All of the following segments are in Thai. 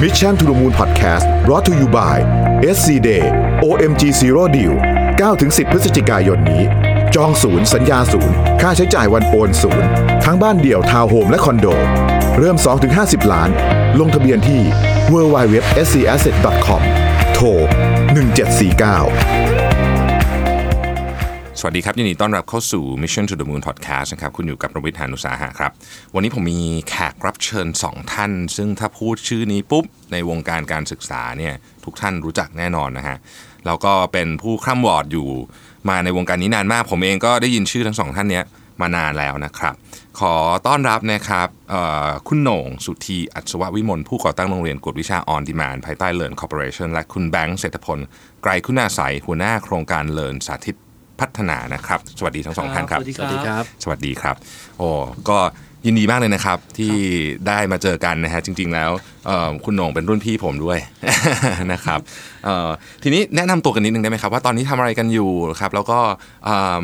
Mission to the Moon Podcast brought to you by SC Day OMG Zero Deal 9-10 พฤศจิกายนนี้ จองศูนย์สัญญาศูนย์ ค่าใช้จ่ายวันโอนศูนย์ ทั้งบ้านเดี่ยวทาวน์โฮมและคอนโด เริ่ม 2-50 ล้าน ลงทะเบียนที่ www.scasset.com โทร1749 สวัสดีครับยินดีต้อนรับเข้าสู่ Mission to the Moon Podcast นะครับคุณอยู่กับประวิทยานุสาหะครับ วันนี้ผมมีแขกรับเชิญ 2 ท่าน ซึ่งถ้าพูดชื่อนี้ปุ๊บ ในวงการการศึกษาเนี่ยทุกท่านรู้จักแน่นอนนะฮะแล้วก็เป็นผู้คร่ำหวอดอยู่มาในวงการนี้นานมาก ผมเองก็ได้ยินชื่อทั้งสองท่านเนี้ยมานานแล้วนะครับ ขอต้อนรับนะครับคุณโหน่งสุธีอัศววิมลผู้ก่อตั้งโรงเรียนกวดวิชา OnDemand ภายใต้ Learn Corporation และคุณแบงค์เศรษฐพลไกรคุณาศัยหัวหน้าโครงการ Learn สาธิต พัฒนานะครับ สวัสดีทั้งสองท่านครับ สวัสดีครับ สวัสดีครับ โอ้ก็ยินดีมากเลยนะครับที่ได้มาเจอกันนะฮะจริง ๆ แล้วเอ่อคุณโหน่งเป็นรุ่นพี่ผมด้วยนะครับเอ่อทีนี้แนะนำตัวกันนิดนึงได้ไหมครับว่าตอนนี้ทำอะไรกันอยู่ครับแล้วก็เอิ่ม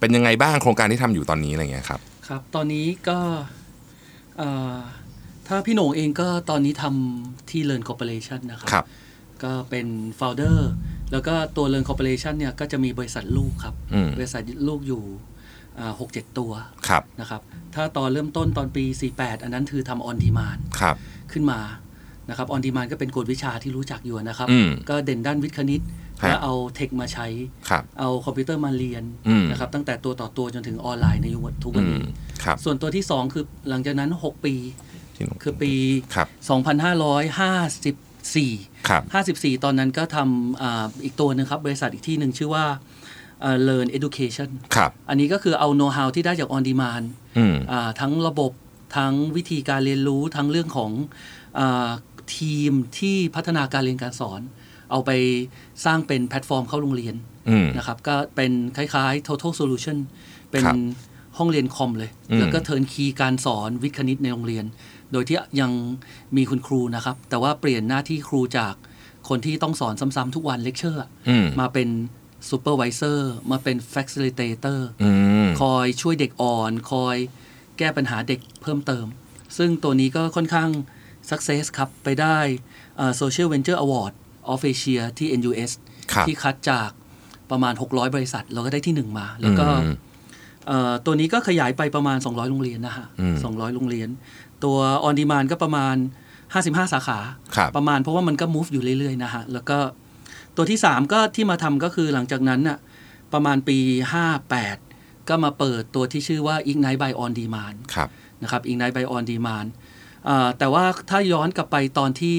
เป็นยังไงบ้างโครงการที่ทำอยู่ตอนนี้อะไรเงี้ยครับครับ ตอนนี้ก็เอ่อถ้าพี่โหน่งเองก็ตอนนี้ทำที่ Learn Corporation นะครับครับก็เป็น founder แล้วก็ตัว Learn Corporation เนี่ยก็จะมีบริษัทลูกครับอืมบริษัทลูกอยู่หกเจ็ดตัวครับนะครับ ถ้าตอนเริ่มต้นตอนปี 48 อันนั้นคือทำ on demand ครับขึ้นมานะครับ on demand ก็เป็นกฎวิชาที่รู้จักอยู่นะครับอืมก็เด่นด้านวิทย์คณิตฮะแล้วเอาเทคมาใช้ครับเอาคอมพิวเตอร์มาเรียนอืมนะครับตั้งแต่ตัวต่อตัวจนถึงออนไลน์ในยุคทุกอืวันมนี้ครับส่วนตัวที่ 2 คือหลังจากนั้น 6 ปีที่หนูคือปีค รับ2554ครับ54 ตอนนั้นก็ทำอ่าอีกตัวหนึงครับ บริษัทอีกที่หนึ่งชื่อว่าอ่า Learn Education ครับอันนี้ก็คือเอา know how ที่ได้จาก on demand อืมอ่าทั้งระบบทั้งวิธีการเรียนรู้ทั้งเรื่องของอาทีมที่พัฒนาการเรียนการสอน เอาไปสร้างเป็นแพลตฟอร์มเข้าโรงเรียนอืมนะครับ ก็เป็นคล้ายๆ total solution เป็นครับห้องเรียนคอมเลยอืมแล้วก็ turnkey การสอนวิทย์คณิตในโรงเรียน โดยที่ยังมีคุณครูนะครับ แต่ว่าเปลี่ยนหน้าที่ครูจากคนที่ต้องสอนซ้ำๆทุกวันเลคเชอร์อืมมาเป็น supervisor มาเป็น facilitator อืมคอยช่วยเด็กอ่อน คอยแก้ปัญหาเด็กเพิ่มเติม ซึ่งตัวนี้ก็ค่อนข้าง success ครับ ไปได้เอ่อ Social Venture Award of Asia ที่ NUS ครับที่คัดจากประมาณ 600 บริษัท เราก็ได้ที่หนึ่งมา แล้วก็อืมเอ่อตัวนี้ก็ขยายไปประมาณ 200 โรงเรียนนะฮะอืม200 โรงเรียน ตัว On Demand ก็ประมาณ 55 สาขาครับประมาณเพราะว่ามันก็ move อยู่เรื่อยๆนะฮะ แล้วก็ตัวที่ 3 ก็ที่มาทำก็คือหลังจากนั้นน่ะประมาณปี 58 ก็มาเปิดตัวที่ชื่อว่า Ignite by On Demand ครับนะครับ Ignite by On Demand อ่าแต่ว่าถ้าย้อนกลับไปตอนที่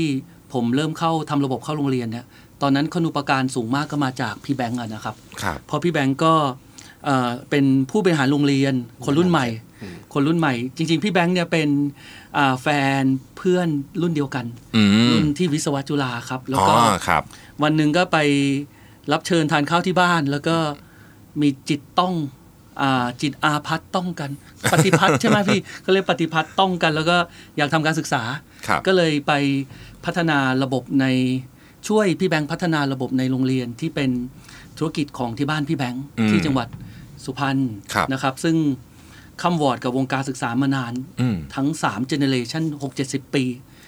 ผมเริ่มเข้าทำระบบเข้าโรงเรียนเนี่ยตอนนั้นคุณูปการสูงมากก็มาจากพี่แบงค์อะนะครับครับเพราะพี่แบงก์ก็ เอ่อเป็นผู้บริหารโรงเรียน คนรุ่นใหม่ คนรุ่นใหม่ จริง ๆ พี่แบงค์เนี่ยเป็นอ่าแฟนเพื่อนรุ่นเดียวกันอืมรุ่นที่วิศวะจุฬาครับ แล้วอ๋อก็ครับวันหนึ่งก็ไปรับเชิญทานข้าวที่บ้าน แล้วก็มีจิตต้องอาจิตอาพัฒต้องกัน ปฏิพัฒน์ใช่ไหมพี่ก็เลยปฏิพัฒน์ต้องกัน แล้วก็อยากทำการศึกษาครับก็เลยไปพัฒนาระบบในช่วยพี่แบงค์พัฒนาระบบในโรงเรียนที่เป็นธุรกิจของที่บ้านพี่แบงค์อืมที่จังหวัด สุพรรณครับนะครับ ซึ่งคำวอร์ดกับวงการศึกษามานานอืมทั้ง3 generation 6 70 ปี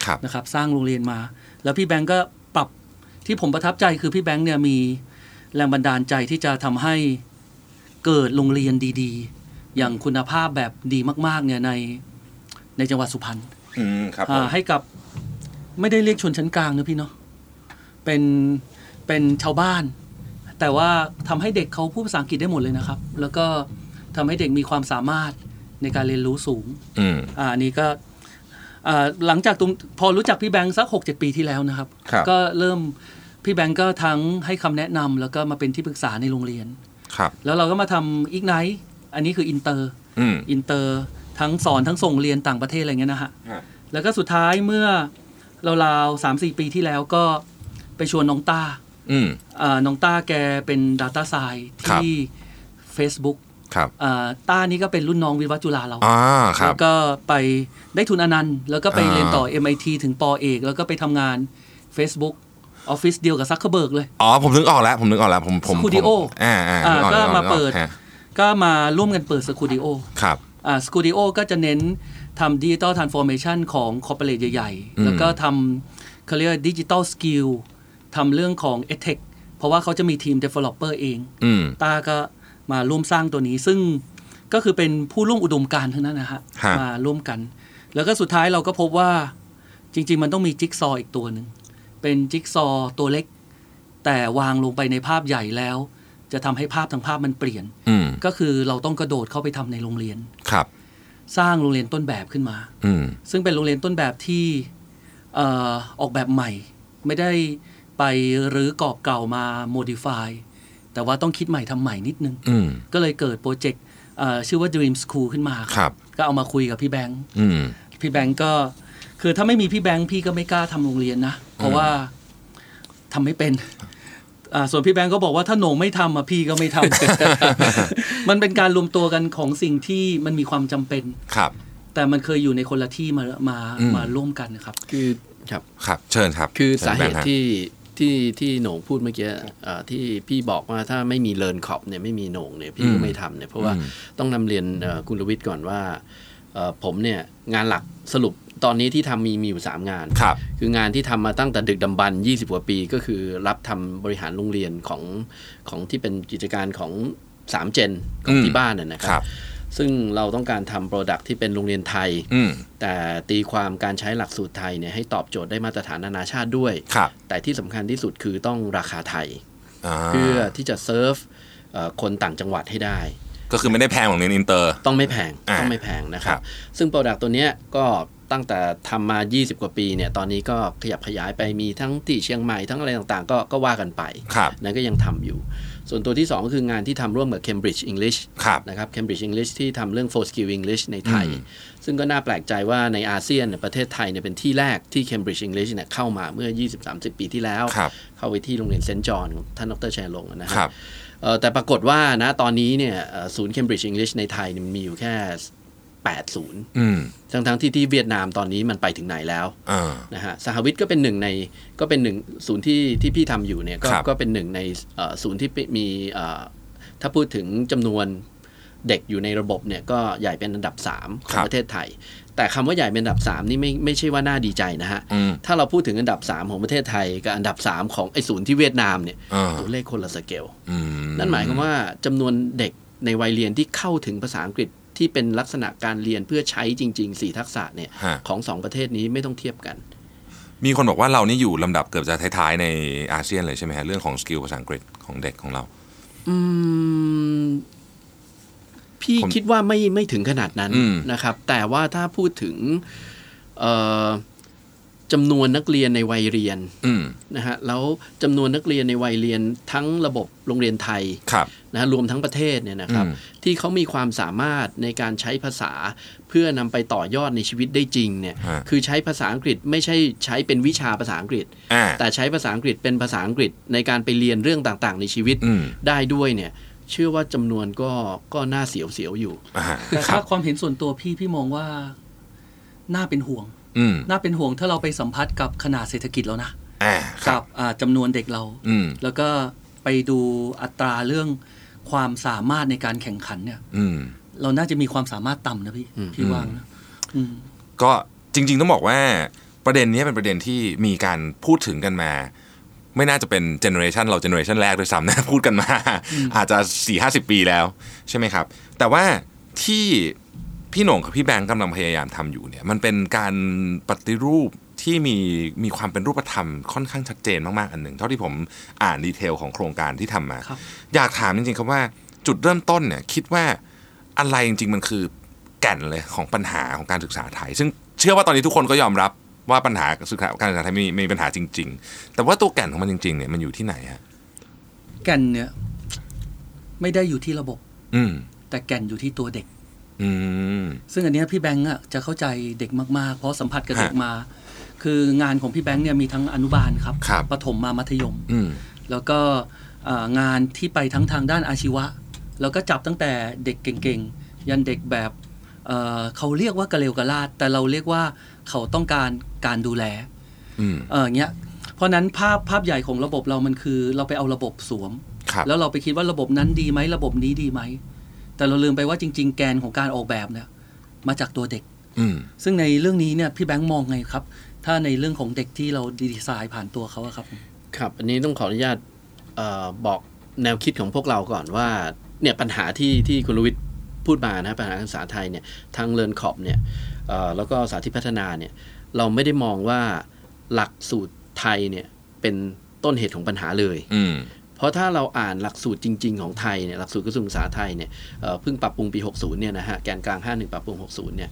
ครับนะครับ สร้างโรงเรียนมา แล้วพี่แบงค์ก็ปรับที่ผมประทับใจคือพี่แบงค์เนี่ยมีแรงบันดาลใจที่จะทำให้เกิดโรงเรียนดีๆ อย่างคุณภาพแบบดีมากๆเนี่ยในในจังหวัดสุพรรณอืมครับผมอ่าให้กับไม่ได้เรียกชนชั้นกลางนะพี่เนาะเป็นเป็นชาวบ้าน แต่ว่าทำให้เด็กเขาพูดภาษาอังกฤษได้หมดเลยนะครับ แล้วก็ทำให้เด็กมีความสามารถในการเรียนรู้สูงอืมอ่าอันนี้ก็อ่าหลังจากตุมพอรู้จักพี่แบงค์สักหกเจ็ดปีที่แล้วนะครับครับก็เริ่มพี่แบงค์ก็ทั้งให้คำแนะนำแล้วก็มาเป็นที่ปรึกษาในโรงเรียนครับแล้วเราก็มาทำ Ignite อันนี้คืออินเตอร์อืมอินเตอร์ทั้งสอนทั้งส่งเรียนต่างประเทศอะไรเงี้ยนะฮะฮะแล้วก็สุดท้ายเมื่อราวๆสามสี่ปีที่แล้วก็ไปชวนน้องต้า อืมอ่าน้องต้าแกเป็น Data s c i e n ครับที่ Facebook ครับอ่าต้านี่ก็เป็นรุ่นน้องวิวัฒน์จุฬาเราอ่าครัแล้บวก็ไปได้ทุนอานันท์ แล้วก็ไปอ่าเรียนต่อ MIT ถึงป.เอก แล้วก็ไปทำงาน Facebook ออฟฟิศเดียวกับซักเคอร์เบิร์กเลย อ๋อ ผมนึกออกแล้ว ผมนึกออกแล้ว ผมผม Skooldio ผมอ่าอ่าอ่านึออก็นึออมาเปิดนึกออกฮะก็มาร่วมกันเปิด Skooldio ครับอ่า Skooldio ก็จะเน้นทำ digital transformation ของ corporate ใหญ่อืมๆแล้วก็ทำเขาเรียกดิจิ t a ลสกิล ทำเรื่องของ e t e c h เพราะว่าเขาจะมีทีม Developer เองอืมต้าก็มาร่วมสร้างตัวนี้ ซึ่งก็คือเป็นผู้ร่วมอุดมการณ์ทั้งนั้นนะฮะฮะ มาร่วมกัน แล้วก็สุดท้ายเราก็พบว่าจริง ๆ มันต้องมีจิ๊กซอว์อีกตัวหนึ่ง เป็นจิ๊กซอว์ตัวเล็ก แต่วางลงไปในภาพใหญ่แล้ว จะทำให้ภาพทั้งภาพมันเปลี่ยนอืมก็คือเราต้องกระโดดเข้าไปทำในโรงเรียนครับ สร้างโรงเรียนต้นแบบขึ้นมาอืมซึ่งเป็นโรงเรียนต้นแบบที่เอ่อออกแบบใหม่ ไม่ได้ ไปรื้อกรอบเก่ามา modify แต่ว่าต้องคิดใหม่ทำใหม่นิดนึงอืมก็เลยเกิดโปรเจกต์เอ่อชื่อว่า Dream School ขึ้นมาครับก็เอามาคุยกับพี่แบงค์อืมพี่แบงค์ก็คือถ้าไม่มีพี่แบงค์พี่ก็ไม่กล้าทำโรงเรียนนะ เพราะว่าทำไม่เป็นอ่าส่วนพี่แบงค์ก็บอกว่าถ้าโหน่งไม่ทำอะพี่ก็ไม่ทำมันเป็นการรวมตัวกันของสิ่งที่มันมีความจำเป็นครับแต่มันเคยอยู่ในคนละที่มามาอืมมาร่วมกันนะครับ คือครับครับ เชิญครับ คือชิญสาเหตุแบงค์ฮะที่ ที่ที่โหน่งพูดเมื่อกี้เอ่อที่พี่บอกว่าถ้าไม่มีเลิร์นขอบเนี่ยไม่มีโหน่งเนี่ยพี่อืก็มไม่ทำเนี่ยเพราะว่าอืมต้องนำเรียนเอ่อคุณลวิทย์ก่อนว่าเอ่อผมเนี่ยงานหลักสรุปตอนนี้ที่ทำมีมีอยู่ 3 งานครับคืองานที่ทำมาตั้งแต่ดึกดำบรรพ์20 กว่าปี ก็คือรับทำบริหารโรงเรียนของของที่เป็นกิจการของ 3 เจนของอืมที่บ้านน่ะนะคครัรับบ ซึ่งเราต้องการทำโปรดักที่เป็นโรงเรียนไทยอืมแต่ตีความการใช้หลักสูตรไทยเนี่ยให้ตอบโจทย์ได้มาตรฐานนานาชาติด้วยครับแต่ที่สำคัญที่สุดคือต้องราคาไทยาเพื่อที่จะเซิร์ฟเอ่อคนต่างจังหวัดให้ได้ ก็คือไม่ได้แพงของเรียนอินเตอร์ ต้องไม่แพงอ่าต้องไม่แพงนะครัครับบซึ่ง product ตัวเนี้ยก็ตั้งแต่ทำมา 20 กว่าปีเนี่ย ตอนนี้ก็ขยับขยายไปมีทั้งที่เชียงใหม่ทั้งอะไรต่างๆ ก็ก็ว่ากันไปครับนั่นก็ยังทำอยู่ ส่วนตัวที่2ก็คืองานที่ทำร่วมกับ Cambridge English ครับนะครับ Cambridge English ที่ทำเรื่อง4 Skill English ในไทยอืมซึ่งก็น่าแปลกใจว่าในอาเซียนเนี่ยประเทศไทยเนี่ยเป็นที่แรกที่ Cambridge English เนี่ยเข้ามาเมื่อ 20-30 ปีที่แล้วครับเข้าไปที่โรงเรียนเซนต์จอห์นของท่านดรชัยลงค์นะคครัรับเอ่อแต่ปรากฏว่านะตอนนี้เนี่ยเอ่อศูนย์ Cambridge English ในไทยเนี่ยมันมีอยู่แค่ 8ศูนย์อืมทั้งทั้งๆที่ที่เวียดนามตอนนี้มันไปถึงไหนแล้วอ่านะฮะสหวิทย์ก็เป็นหนึ่งในก็เป็นหนึ่งศูนย์ที่ที่พี่ทำอยู่เนี่ยก็ครับก็เป็นหนึ่งในเอ่อศูนย์ที่มีเอ่อถ้าพูดถึงจำนวนเด็กอยู่ในระบบเนี่ยก็ใหญ่เป็นอันดับ 3ขคอรังบประเทศไทย แต่คำว่าใหญ่เป็นอันดับ 3 นี่ไม่ไม่ใช่ว่าน่าดีใจนะฮะอืมถ้าเราพูดถึงอันดับ 3 ของประเทศไทย กับอันดับ 3 ของไอ้ศูนย์ที่เวียดนามเนี่ยอ่าตัวเลขคนละสเกลอืมนั่นหมายความว่าจำนวนเด็กในวัยเรียนที่เข้าถึงภาษาอังกฤษ ที่เป็นลักษณะการเรียนเพื่อใช้จริง ๆ 4 ทักษะเนี่ยฮะ ของสองประเทศนี้ไม่ต้องเทียบกัน มีคนบอกว่าเรานี่อยู่ลำดับเกือบจะท้ายๆในอาเซียนเลยใช่ไหมฮะเรื่องของ skill ภาษาอังกฤษของเด็กของเรา อืม พี่ผมคิดว่าไม่ไม่ถึงขนาดนั้นอืมนะครับ แต่ว่าถ้าพูดถึงเอ่อ จำนวนนักเรียนในวัยเรียนอืมนะฮะแล้วจำนวนนักเรียนในวัยเรียนทั้งระบบโรงเรียนไทยครับนะฮะรวมทั้งประเทศเนี่ยนะครับอืมที่เขามีความสามารถในการใช้ภาษา เพื่อนำไปต่อยอดในชีวิตได้จริงเนี่ยฮะคือใช้ภาษาอังกฤษไม่ใช่ใช้เป็นวิชาภาษาอังกฤษอ่าแต่ใช้ภาษาอังกฤษเป็นภาษาอังกฤษในการไปเรียนเรื่องต่างๆ ในชีวิตอืมได้ด้วยเนี่ยเชื่อว่าจำนวนก็ก็น่าเสียวเสียวๆอยู่อ่าแต่ครัถ้าบความเห็นส่วนตัวพี่พี่มองว่าน่าเป็นห่วงอืม น่าเป็นห่วงถ้าเราไปสัมผัสกับขนาดเศรษฐกิจแล้วนะอ่าครักับอ่าจำนวนเด็กเราอืมแล้วก็ไปดูอัตราเรื่องความสามารถในการแข่งขันเนี่ยอืมเราน่าจะมีความสามารถต่ำนะพี่อืมพี่ว่านะอืมก็จริง ๆ ต้องบอกว่าประเด็นนี้เป็นประเด็นที่มีการพูดถึงกันมา ไม่น่าจะเป็น generation เรา generation แรกด้วยซ้ำนะพูดกันมา อาจจะสี่ห้าสิบปีแล้ว ใช่ไหมครับ แต่ว่าที่ พี่โหน่งกับพี่แบงค์กำลังพยายามทำอยู่เนี่ยมันเป็นการปฏิรูปที่มีมีความเป็นรูปธรรมค่อนข้างชัดเจนมากๆอันหนึ่งเท่าที่ผมอ่าน detail ของโครงการที่ทำมาครับอยากถามจริงๆครับว่าจุดเริ่มต้นเนี่ยคิดว่าอะไรจริงๆมันคือแก่นเลยของปัญหาของการศึกษาไทย ซึ่งเชื่อว่าตอนนี้ทุกคนก็ยอมรับว่าปัญหาศึกษาการศึกษาไทยมีมีปัญหาจริง ๆ แต่ว่าตัวแก่นของมันจริงๆเนี่ยมันอยู่ที่ไหนฮะแก่นเนี่ยไม่ได้อยู่ที่ระบบ อืมแต่แก่นอยู่ที่ตัวเด็กอืม ซึ่งอันเนี้ยพี่แบงค์อะจะเข้าใจเด็กมากๆ เพราะสัมผัสกับเด็กฮะมา คืองานของพี่แบงค์เนี่ยมีทั้งอนุบาลครับครับประถมมามัธยมอืมแล้วก็อ่างานที่ไปทั้งทางด้านอาชีวะ แล้วก็จับตั้งแต่เด็กเก่งๆ ยันเด็กแบบเอ่อเขาเรียกว่ากระเลวกระลาด แต่เราเรียกว่าเขาต้องการการดูแลอืมเอออย่างเงี้ยเพราะฉะนั้นภาพภาพใหญ่ของระบบเรามันคือ เราไปเอาระบบสวมครับแล้วเราไปคิดว่าระบบนั้นดีไหมระบบนี้ดีไหม แต่เราลืมไปว่าจริง ๆ แกนของการออกแบบเนี่ยมาจากตัวเด็กอืมซึ่งในเรื่องนี้เนี่ยพี่แบงค์มองไงครับ ถ้าในเรื่องของเด็กที่เราดีไซน์ผ่านตัวเขาอะครับ ครับ อันนี้ต้องขออนุญาตเออบอกแนวคิดของพวกเราก่อนว่าเนี่ยปัญหาที่ที่คุณลวิทย์พูดมานะปัญหาการศึกษาไทยเนี่ยทางเรียนขอบเนี่ยเอ่อแล้วก็สาธิตพัฒนาเนี่ยเราไม่ได้มองว่าหลักสูตรไทยเนี่ยเป็นต้นเหตุของปัญหาเลยอืม เพราะถ้าเราอ่านหลักสูตรจริง ๆ ของไทยเนี่ยหลักสูตรกระทรวงศึกษาไทยเนี่ยเอ่อเพิ่งปรับปรุงปี 60เนี่ยนะฮะแกนกลาง 51 ปรับปรุง 60เนี่ย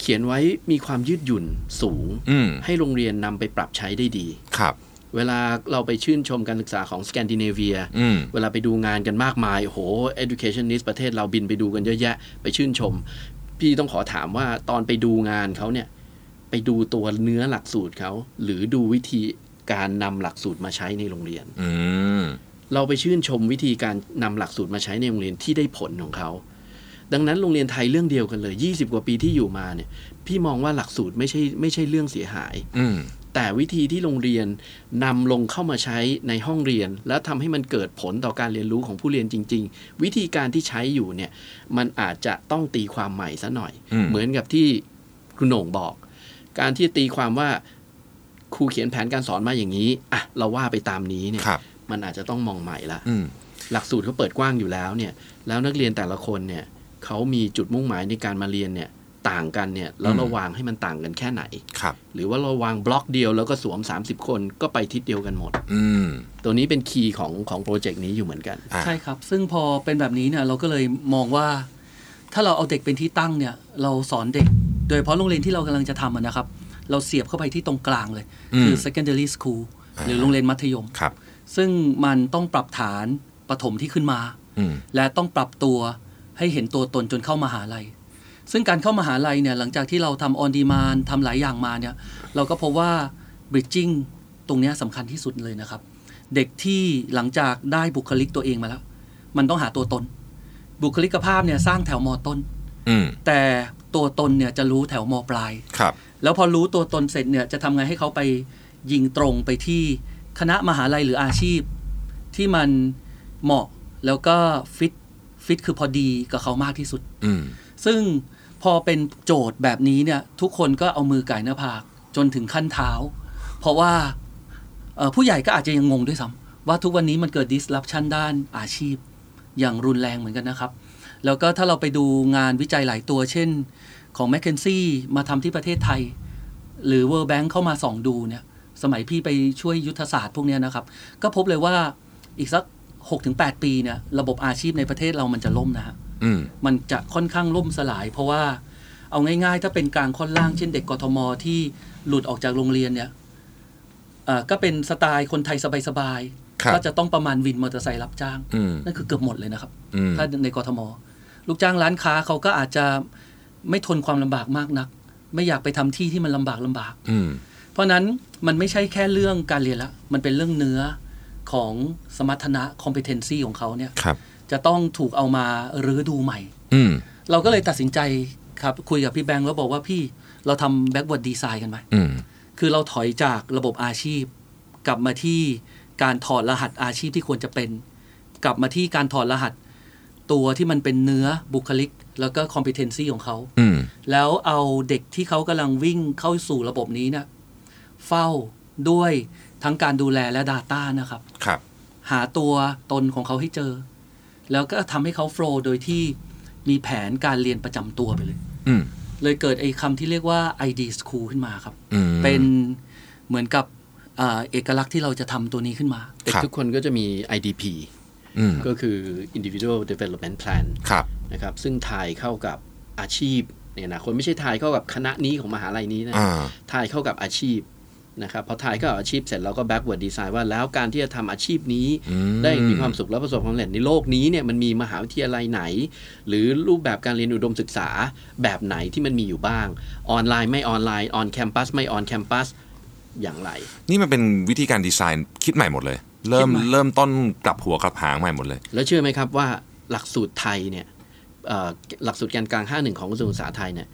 เขียนไว้มีความยืดหยุ่นสูงอืมให้โรงเรียนนำไปปรับใช้ได้ดีครับเวลาเราไปชื่นชมการศึกษาของสแกนดิเนเวียอืมเวลาไปดูงานกันมากมายโอ้โห educationist ประเทศเราบินไปดูกันเยอะแยะ ไปชื่นชม พี่ต้องขอถามว่าตอนไปดูงานเขาเนี่ย ไปดูตัวเนื้อหลักสูตรเขา หรือดูวิธี การนำหลักสูตรมาใช้ในโรงเรียนอืมเราไปชื่นชมวิธีการนำหลักสูตรมาใช้ในโรงเรียนที่ได้ผลของเขา ดังนั้นโรงเรียนไทยเรื่องเดียวกันเลย 20 กว่าปีที่อยู่มาเนี่ย พี่มองว่าหลักสูตรไม่ใช่ไม่ใช่เรื่องเสียหายอืมแต่วิธีที่โรงเรียนนำลงเข้ามาใช้ในห้องเรียน แล้วทำให้มันเกิดผลต่อการเรียนรู้ของผู้เรียนจริง ๆ วิธีการที่ใช้อยู่เนี่ย มันอาจจะต้องตีความใหม่ซะหน่อยอืมเหมือนกับที่คุณโหน่งบอก การที่ตีความว่า ครูเขียนแผนการสอนมาอย่างนี้อะเราว่าไปตามนี้เนี่ยครับมันอาจจะต้องมองใหม่ละอืมหลักสูตรเขาเปิดกว้างอยู่แล้วเนี่ย แล้วนักเรียนแต่ละคนเนี่ยเขามีจุดมุ่งหมายในการมาเรียนเนี่ยต่างกันเนี่ยแล้วอืมเราวางให้มันต่างกันแค่ไหนครับหรือว่าเราวางบล็อกเดียวแล้วก็สวม 30 คนก็ไปทิศเดียวกันหมดอืมตัวนี้เป็นคีย์ของของโปรเจกต์นี้อยู่เหมือนกันอะใช่ครับ ซึ่งพอเป็นแบบนี้เนี่ยเราก็เลยมองว่า ถ้าเราเอาเด็กเป็นที่ตั้งเนี่ย เราสอนเด็ก โดยเฉพาะโรงเรียนที่เรากำลังจะทำอะนะครับ เราเสียบเข้าไปที่ตรงกลางเลยอืมคือ secondary school หรือโรงเรียนมัธยมครับ ซึ่งมันต้องปรับฐานปฐมที่ขึ้นมาอืมและต้องปรับตัวให้เห็นตัวตนจนเข้ามาหาลัย ซึ่งการเข้ามาหาลัยเนี่ยหลังจากที่เราทำ on demand ทำหลายอย่างมาเนี่ยเราก็พบว่า bridging ตรงเนี้ยสำคัญที่สุดเลยนะครับ เด็กที่หลังจากได้บุคลิกตัวเองมาแล้ว มันต้องหาตัวตน บุคลิกภาพเนี่ยสร้างแถวมอต้นอืมแต่ตัวตนเนี่ยจะรู้แถวมอปลายครับ แล้วพอรู้ตัวตนเสร็จเนี่ยจะทำไงให้เขาไปยิงตรงไปที่คณะมหาลัยหรืออาชีพ ที่มันเหมาะแล้วก็ฟิตฟิตคือพอดีกับเขามากที่สุดอืมซึ่งพอเป็นโจทย์แบบนี้เนี่ย ทุกคนก็เอามือไก่หน้าผาก จนถึงขั้นเท้า เพราะว่าเอ่อผู้ใหญ่ก็อาจจะยังงงด้วยซ้ำว่าทุกวันนี้มันเกิด disruption ด้านอาชีพ อย่างรุนแรงเหมือนกันนะครับ แล้วก็ถ้าเราไปดูงานวิจัยหลายตัว เช่น ของ m c k เคนซี่มาทำที่ประเทศไทย หรือ World Bank เข้ามาส่องดูเนี่ย สมัยพี่ไปช่วยยุทธศาสตร์พวกเนี้ยนะครับ ก็พบเลยว่าอีกสัก 6-8 ปีเนี่ยระบบอาชีพในประเทศเรามันจะล่มนะฮะอืมมันจะค่อนข้างล่มสลาย เพราะว่าเอาง่ายๆ ถ้าเป็นกลางค่อนล่างเช่นเด็กกทมที่หลุดออกจากโรงเรียนเนี่ยเอ่อก็เป็นสไตล์คนไทยสบายครับๆก็จะต้องประมาณวินมอเตอร์ไซค์รับจ้างอืมนั่นคือเกือบหมดเลยนะครับอืมถ้าในกทม ลูกจ้างร้านค้าเขาก็อาจจะ ไม่ทนความลำบากมากนัก ไม่อยากไปทำที่ที่มันลำบากลำบากอืมเพราะนั้นมันไม่ใช่แค่เรื่องการเรียนละ มันเป็นเรื่องเนื้อของสมรรถนะ competency ของเขาเนี่ยครับจะต้องถูกเอามารื้อดูใหม่ อืมเราก็เลยตัดสินใจครับคุยกับพี่แบงค์แล้วบอกว่าพี่เราทำ backward design กันไหมอืมคือเราถอยจากระบบอาชีพ กลับมาที่การถอดรหัสอาชีพที่ควรจะเป็น กลับมาที่การถอดรหัส ตัวที่มันเป็นเนื้อบุคลิก แล้วก็ competency ของเขาอืมแล้วเอาเด็กที่เขากำลังวิ่งเข้าสู่ระบบนี้เนี่ยเฝ้าด้วยทั้งการดูแลและ Data นะครับครับ หาตัวตนของเขาให้เจอ แล้วก็ทำให้เขาโฟล์โดยที่มีแผนการเรียนประจำตัวไปเลยอืมเลยเกิดไอ้คำที่เรียกว่า ID School ขึ้นมาครับอืมเป็นเหมือนกับอ่าเอกลักษณ์ที่เราจะทำตัวนี้ขึ้นมา เด็กครับทุกคนก็จะมี IDP อืม ก็คือ Individual Development Plan ครับนะครับซึ่งทายเข้ากับอาชีพเนี่ยนะคนไม่ใช่ทายเข้ากับคณะนี้ของมหาลัยนี้นะอ่าทายเข้ากับอาชีพนะครับพอทายเข้ากับอาชีพเสร็จเราก็ backward design ว่าแล้วการที่จะทำอาชีพนี้อืมได้มีความสุขและประสบความสำเร็จในโลกนี้เนี่ยมันมีมหาวิทยาลัยไหน หรือรูปแบบการเรียนอุดมศึกษาแบบไหนที่มันมีอยู่บ้าง ออนไลน์ไม่ออนไลน์ออนแคมปัสไม่ออนแคมปัสอย่างไร นี่มันเป็นวิธีการดีไซน์คิดใหม่หมดเลย เริ่มคิดใหม่เริ่มต้นกลับหัวกลับหางใหม่หมดเลย แล้วเชื่อไหมครับว่าหลักสูตรไทยเนี่ยเอ่อหลักสูตรแกนกลาง 51 ของกระทรวงศึกษาไทยเนี่ย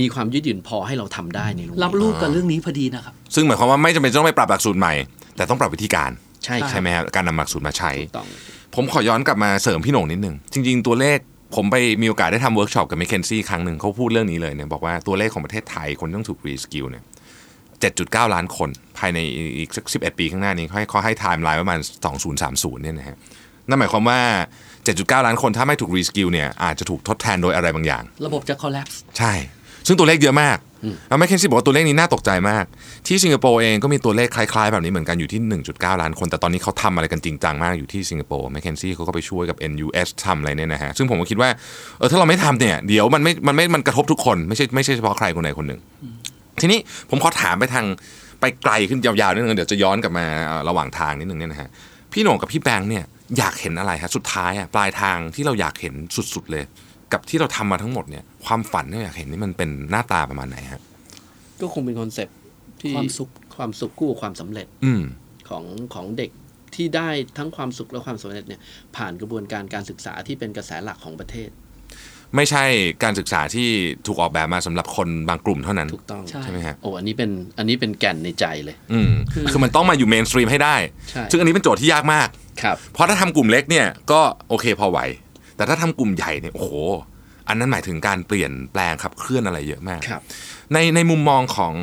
มีความยืดหยุ่นพอให้เราทำได้ในโรงเรียนรับรูปกับเรื่องนี้พอดีนะครับ ซึ่งหมายความว่าไม่จำเป็นต้องไปปรับหลักสูตรใหม่ แต่ต้องปรับวิธีการใช่ครัใช่บไหมครับการนำหลักสูตรมาใช้ถูกต้องผมขอย้อนกลับมาเสริมพี่โหน่งนิดนึง จริง ๆ ตัวเลขผมไปมีโอกาสได้ทำเวิร์กช็อปกับ m c k เคนซี่ครั้งหนึ่งเขาพูดเรื่องนี้เลยเนี่ยบอกว่าตัวเลขของประเทศไทยคนที่ต้องถูก reskill เนี่ย 7.9 ล้านคน ภายในอีกสัก11 ปีข้างหน้านี้เขาให้เขาให้ไทม์ไลน์ประมาณ 2030 เนี่ยนะฮะนั่นหมายความว่า 7.9 ล้านคนถ้าไม่ถูก reskill เนี่ยอาจจะถูกทดแทนโดยอะไรบางอย่าง ระบบจะ collapse ใช่ ซึ่งตัวเลขเยอะมากแล้ว McKinsey บอกว่าตัวเลขนี้น่าตกใจมาก ที่สิงคโปร์เองก็มีตัวเลขคล้ายๆ แบบนี้เหมือนกันอยู่ที่ 1.9 ล้านคน แต่ตอนนี้เขาทำอะไรกันจริงจังมากอยู่ที่สิงคโปร์แมคเคนซี่เขาก็ไปช่วยกับ NUS ทำอะไรเนี่ยนะฮะ ซึ่งผมก็คิดว่าเออถ้าเราไม่ทำเนี่ยเดี๋ยวมันไม่มันไม่มันกระทบทุกคนไม่ใช่ไม่ใช่เฉพาะใครคนใดคนหนึ่ง ทีนี้ผมขอถามไปทางไปไกลขึ้นยาวๆนิดนึงเดี๋ยวจะย้อนกลับมาเอ่อระหว่างทางนิดนึงเนี่ยนะฮะพี่โหน่งกับพี่แบงค์เนี่ยอยากเห็นอะไรฮะสุดท้ายอะปลายทางที่เราอยากเห็นสุดๆเลย กับที่เราทำมาทั้งหมดเนี่ยความฝันที่เราอยากเห็นนี่มันเป็นหน้าตาประมาณไหนฮะก็คงเป็น concept ที่ความสุขความสุขคู่กับความสำเร็จ อืมของของเด็กที่ได้ทั้งความสุขและความสำเร็จเนี่ยผ่านกระบวนการการศึกษาที่เป็นกระแสหลักของประเทศ ไม่ใช่การศึกษาที่ถูกออกแบบมาสำหรับคนบางกลุ่มเท่านั้นถูกต้องใช่ใช่ไหมฮะโอ้อันนี้เป็นอันนี้เป็นแก่นในใจเลย อืมคือมันต้องมาอยู่ mainstream ให้ได้ใช่ซึ่งอันนี้เป็นโจทย์ที่ยากมากครับเพราะถ้าทำกลุ่มเล็กเนี่ยก็โอเคพอไหว แต่ถ้าทำกลุ่มใหญ่เนี่ยโอ้โหอันนั้นหมายถึงการเปลี่ยนแปลงขับเคลื่อนอะไรเยอะมากครับ ในในมุมมองของ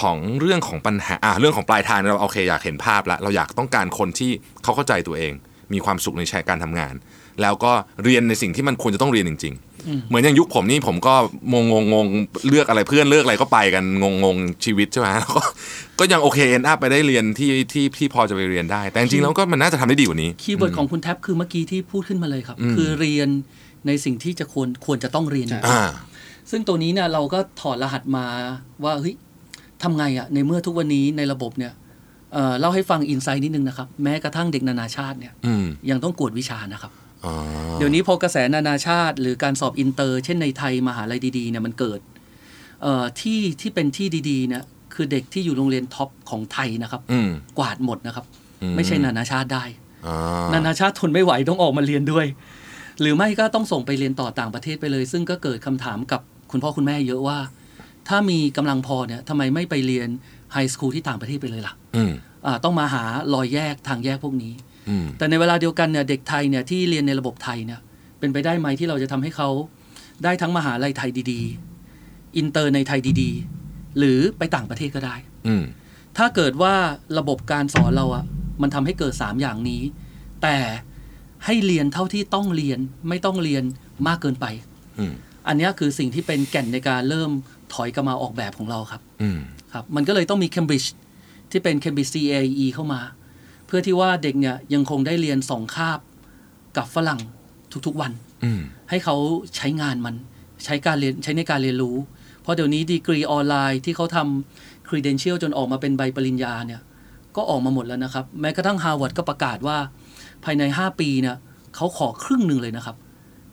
ของเรื่องของปัญหาอ่าเรื่องของปลายทางเราโอเคอยากเห็นภาพแล้วเราอยากต้องการคนที่เขาเข้าใจตัวเอง มีความสุขในใช้การทำงาน แล้วก็เรียนในสิ่งที่มันควรจะต้องเรียนจริง ๆ เหมือนอย่างยุคผมนี่ผมก็งงงงงเลือกอะไรเพื่อนเลือกอะไรก็ไปกันงงงชีวิตใช่ไหมแล้วก็ก็ยังโอเค end up ไปได้เรียนที่ที่ที่พอจะไปเรียนได้ แต่จริงๆแล้วก็มันน่าจะทำได้ดีกว่านี้ keyword ของคุณแท็บคือเมื่อกี้ที่พูดขึ้นมาเลยครับอืมคือเรียนในสิ่งที่จะควรควรจะต้องเรียนใช่อ่าซึ่งตัวนี้เนี่ยเราก็ถอดรหัสมาว่าเฮ้ยทำไงอะในเมื่อทุกวันนี้ในระบบเนี่ยเอ่อเล่าให้ฟัง insight นิดนึงนะครับ แม้กระทั่งเด็กนานาชาติเนี่ยอืมยังต้องกวดวิชานะครับอ๋อ เดี๋ยวนี้พอกระแสนานาชาติ หรือการสอบอินเตอร์ เช่นในไทยมหาลัยดีๆเนี่ยมันเกิดเอ่อที่ที่เป็นที่ดีๆเนี่ยคือเด็กที่อยู่โรงเรียน top ของไทยนะครับอืมกวาดหมดนะครับอืไม่ใช่นานาชาติได้อ่านานาชาติทนไม่ไหวต้องออกมาเรียนด้วย หรือไม่ก็ต้องส่งไปเรียนต่อต่างประเทศไปเลย ซึ่งก็เกิดคำถามกับคุณพ่อคุณแม่เยอะว่า ถ้ามีกำลังพอเนี่ยทำไมไม่ไปเรียน high school ที่ต่างประเทศไปเลยล่ะอืมอ่าต้องมาหารอยแยกทางแยกพวกนี้อืม แต่ในเวลาเดียวกันเนี่ยเด็กไทยเนี่ยที่เรียนในระบบไทยเนี่ยเป็นไปได้ไหมที่เราจะทำให้เขาได้ทั้งมหาลัยไทยดีๆ อินเตอร์ในไทยดีๆ หรือไปต่างประเทศก็ได้ อืมถ้าเกิดว่าระบบการสอนเราอะมันทำให้เกิด3อย่างนี้ แต่ให้เรียนเท่าที่ต้องเรียนไม่ต้องเรียนมากเกินไปอืมอันเนี้ยคือสิ่งที่เป็นแก่นในการเริ่มถอยกลับมาออกแบบของเราครับอืมครับ มันก็เลยต้องมี Cambridge ที่เป็น Cambridge CAE เข้ามา เพื่อที่ว่าเด็กเนี่ยยังคงได้เรียนสองคาบกับฝรั่งทุกๆวันอืมให้เขาใช้งานมันใช้การเรียนใช้ในการเรียนรู้ เพราะเดี๋ยวนี้ดีกรีออนไลน์ที่เขาทำ credential จนออกมาเป็นใบปริญญาเนี่ยก็ออกมาหมดแล้วนะครับ แม้กระทั่งฮาร์วาร์ดก็ประกาศว่า ภายใน 5 ปีเนี่ยเขาขอครึ่งหนึ่งเลยนะครับ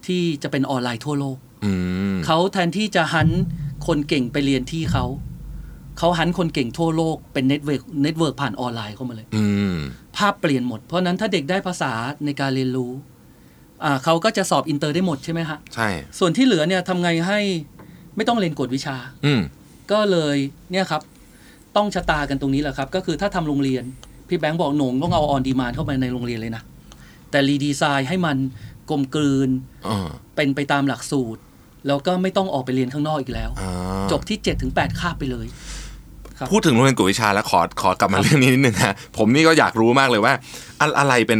ที่จะเป็นออนไลน์ทั่วโลกอืมเขาแทนที่จะ hunt คนเก่งไปเรียนที่เขา เขา hunt คนเก่งทั่วโลกเป็น network network ผ่านออนไลน์เข้ามาเลยอืมภาพเปลี่ยนหมด เพราะฉะนั้นถ้าเด็กได้ภาษาในการเรียนรู้อ่าเขาก็จะสอบอินเตอร์ได้หมดใช่ไหมฮะใช่ ส่วนที่เหลือเนี่ยทำไงให้ไม่ต้องเรียนกวดวิชา อืมก็เลยเนี่ยครับ ต้องชะตากันตรงนี้แหละครับ ก็คือถ้าทำโรงเรียน พี่แบงค์บอกโหน่งต้องเอา OnDemand เข้าไปในโรงเรียนเลยนะ แต่ redesign ให้มันกลมกลืนอ่าเป็นไปตามหลักสูตร แล้วก็ไม่ต้องออกไปเรียนข้างนอกอีกแล้วอ่าจบที่7จ็ถึงแคาบไปเลยครับ พูดถึงโรงเรียนกวดวิชาแล้วขอขอกลับมาเรื่องนี้นิดนึงนะผมนี่ก็อยากรู้มากเลยว่า อะอะไรเป็น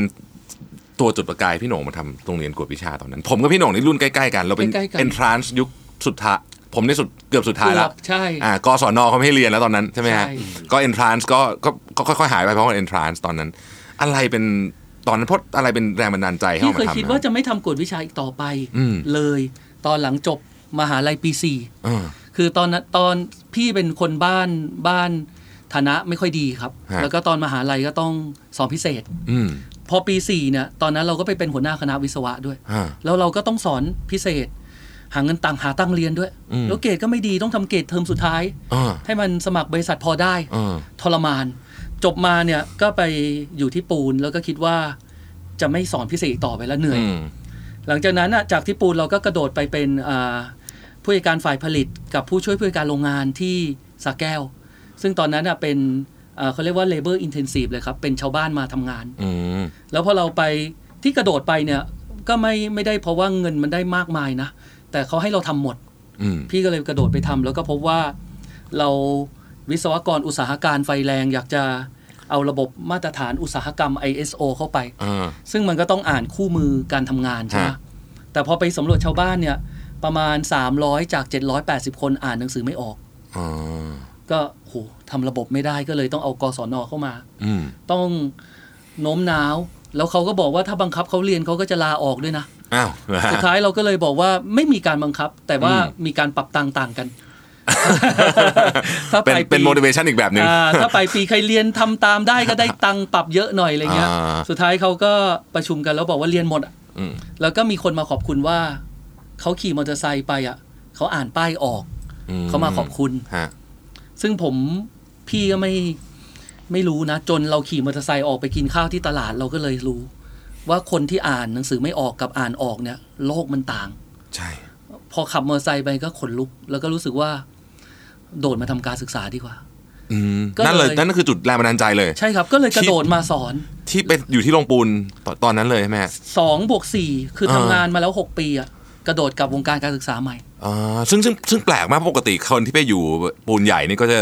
ตัวจุดประกายพี่โหน่งมาทำโรงเรียนกวดวิชาตอนนั้น ผมกับพี่โหน่งนี่รุ่นใกล้ๆกัน เราเป็นใกล้ๆกัน entrance ยุคสุดท้ายผมในสุดเกือบสุดท้ายแล้วใช่อ่ากศนเขาไม่ให้เรียนแล้วตอนนั้นใช่ไหมฮะใช่ก็ entrance ก็ก็ก็ค่อยๆหายไปเพราะว่า entrance ตอนนั้น อะไรเป็นตอนนั้นเพราะอะไรเป็นแรงบันดาลใจให้พี่เราเคมายทำคิดนะว่าจะไม่ทำกฎวิชาอีกต่อไปอืมเลย ตอนหลังจบมหาลัยปีสี่เออ คือตอนนั้นตอนพี่เป็นคนบ้านบ้านฐานะไม่ค่อยดีครับ ฮะ แล้วก็ตอนมหาลัยก็ต้องสอบพิเศษ อืมพอปีสี่เนี่ยตอนนั้นเราก็ไปเป็นหัวหน้าคณะวิศวะด้วย ฮะ แล้วเราก็ต้องสอนพิเศษ หาเงินต่างหาตั้งเรียนด้วย อืม แล้วเกรดก็ไม่ดีต้องทำเกรดเทอมสุดท้ายเออให้มันสมัครบริษัทพอได้เออทรมาน จบมาเนี่ยก็ไปอยู่ที่ปูนแล้วก็คิดว่าจะไม่สอนพิเศษอีกต่อไปแล้วเหนื่อย อืม หลังจากนั้นน่ะจากที่ปูนเราก็กระโดดไปเป็นอ่า ผู้จัดการฝ่ายผลิตกับผู้ช่วยผู้จัดการโรงงานที่สระแก้ว ซึ่งตอนนั้นน่ะเป็นอ่าเขาเรียกว่า labor intensive เลยครับ เป็นชาวบ้านมาทำงานอืมแล้วพอเราไปที่กระโดดไปเนี่ย ก็ไม่ไม่ได้เพราะว่าเงินมันได้มากมายนะ แต่เขาให้เราทำหมดอืมพี่ก็เลยกระโดดไปทำแล้วก็พบว่าเราวิศวกรอุตสาหการไฟแรง อยากจะเอาระบบมาตรฐานอุตสาหกรรม ISO เข้าไปเออซึ่งมันก็ต้องอ่านคู่มือการทำงานใช่ไหมฮะแต่พอไปสำรวจชาวบ้านเนี่ย ประมาณ 300 จาก 780 คนอ่านหนังสือไม่ออกอ๋อก็โหทำระบบไม่ได้ก็เลยต้องเอากศนเข้ามาอืมต้องโน้มน้าว แล้วเขาก็บอกว่าถ้าบังคับเขาเรียนเขาก็จะลาออกด้วยนะอ้าวเหรอฮะสุดท้ายเราก็เลยบอกว่าไม่มีการบังคับ แต่ว่าอืมมีการปรับตังค์ต่างกันถ้าเป็นไปเป็น motivation อีกแบบหนึ่งอ่าถ้าไปปีใครเรียนทำตามได้ก็ได้ตังค์ปรับเยอะหน่อยอะไรเงี้ยอ่าสุดท้ายเขาก็ประชุมกันแล้วบอกว่าเรียนหมดอะอืมแล้วก็มีคนมาขอบคุณว่า เขาขี่มอเตอร์ไซค์ไปอะเขาอ่านป้ายออก เขามาขอบคุณฮะซึ่งผมพี่ก็ไม่ไม่รู้นะ จนเราขี่มอเตอร์ไซค์ออกไปกินข้าวที่ตลาดเราก็เลยรู้ ว่าคนที่อ่านหนังสือไม่ออกกับอ่านออกเนี่ย โลกมันต่าง ใช่ พอขับมอเตอร์ไซค์ไปก็ขนลุก แล้วก็รู้สึกว่า โดดมาทำการศึกษาดีกว่าอืมก็เลยนั่นเลยนั่นก็คือจุดแรงบันดาลใจเลย ใช่ครับ ก็เลยกระโดดมาสอน ที่เป็นอยู่ที่โรงปูนตอนตอนนั้นเลยใช่ไหมฮะสองบวกสี่คือทำอ่างงานมาแล้วหกปีอะ กระโดดกับวงการการศึกษาใหม่อ่าซึ่งซึ่งซึ่งแปลกมากปกติคนที่ไปอยู่ปูนใหญ่นี่ก็จะ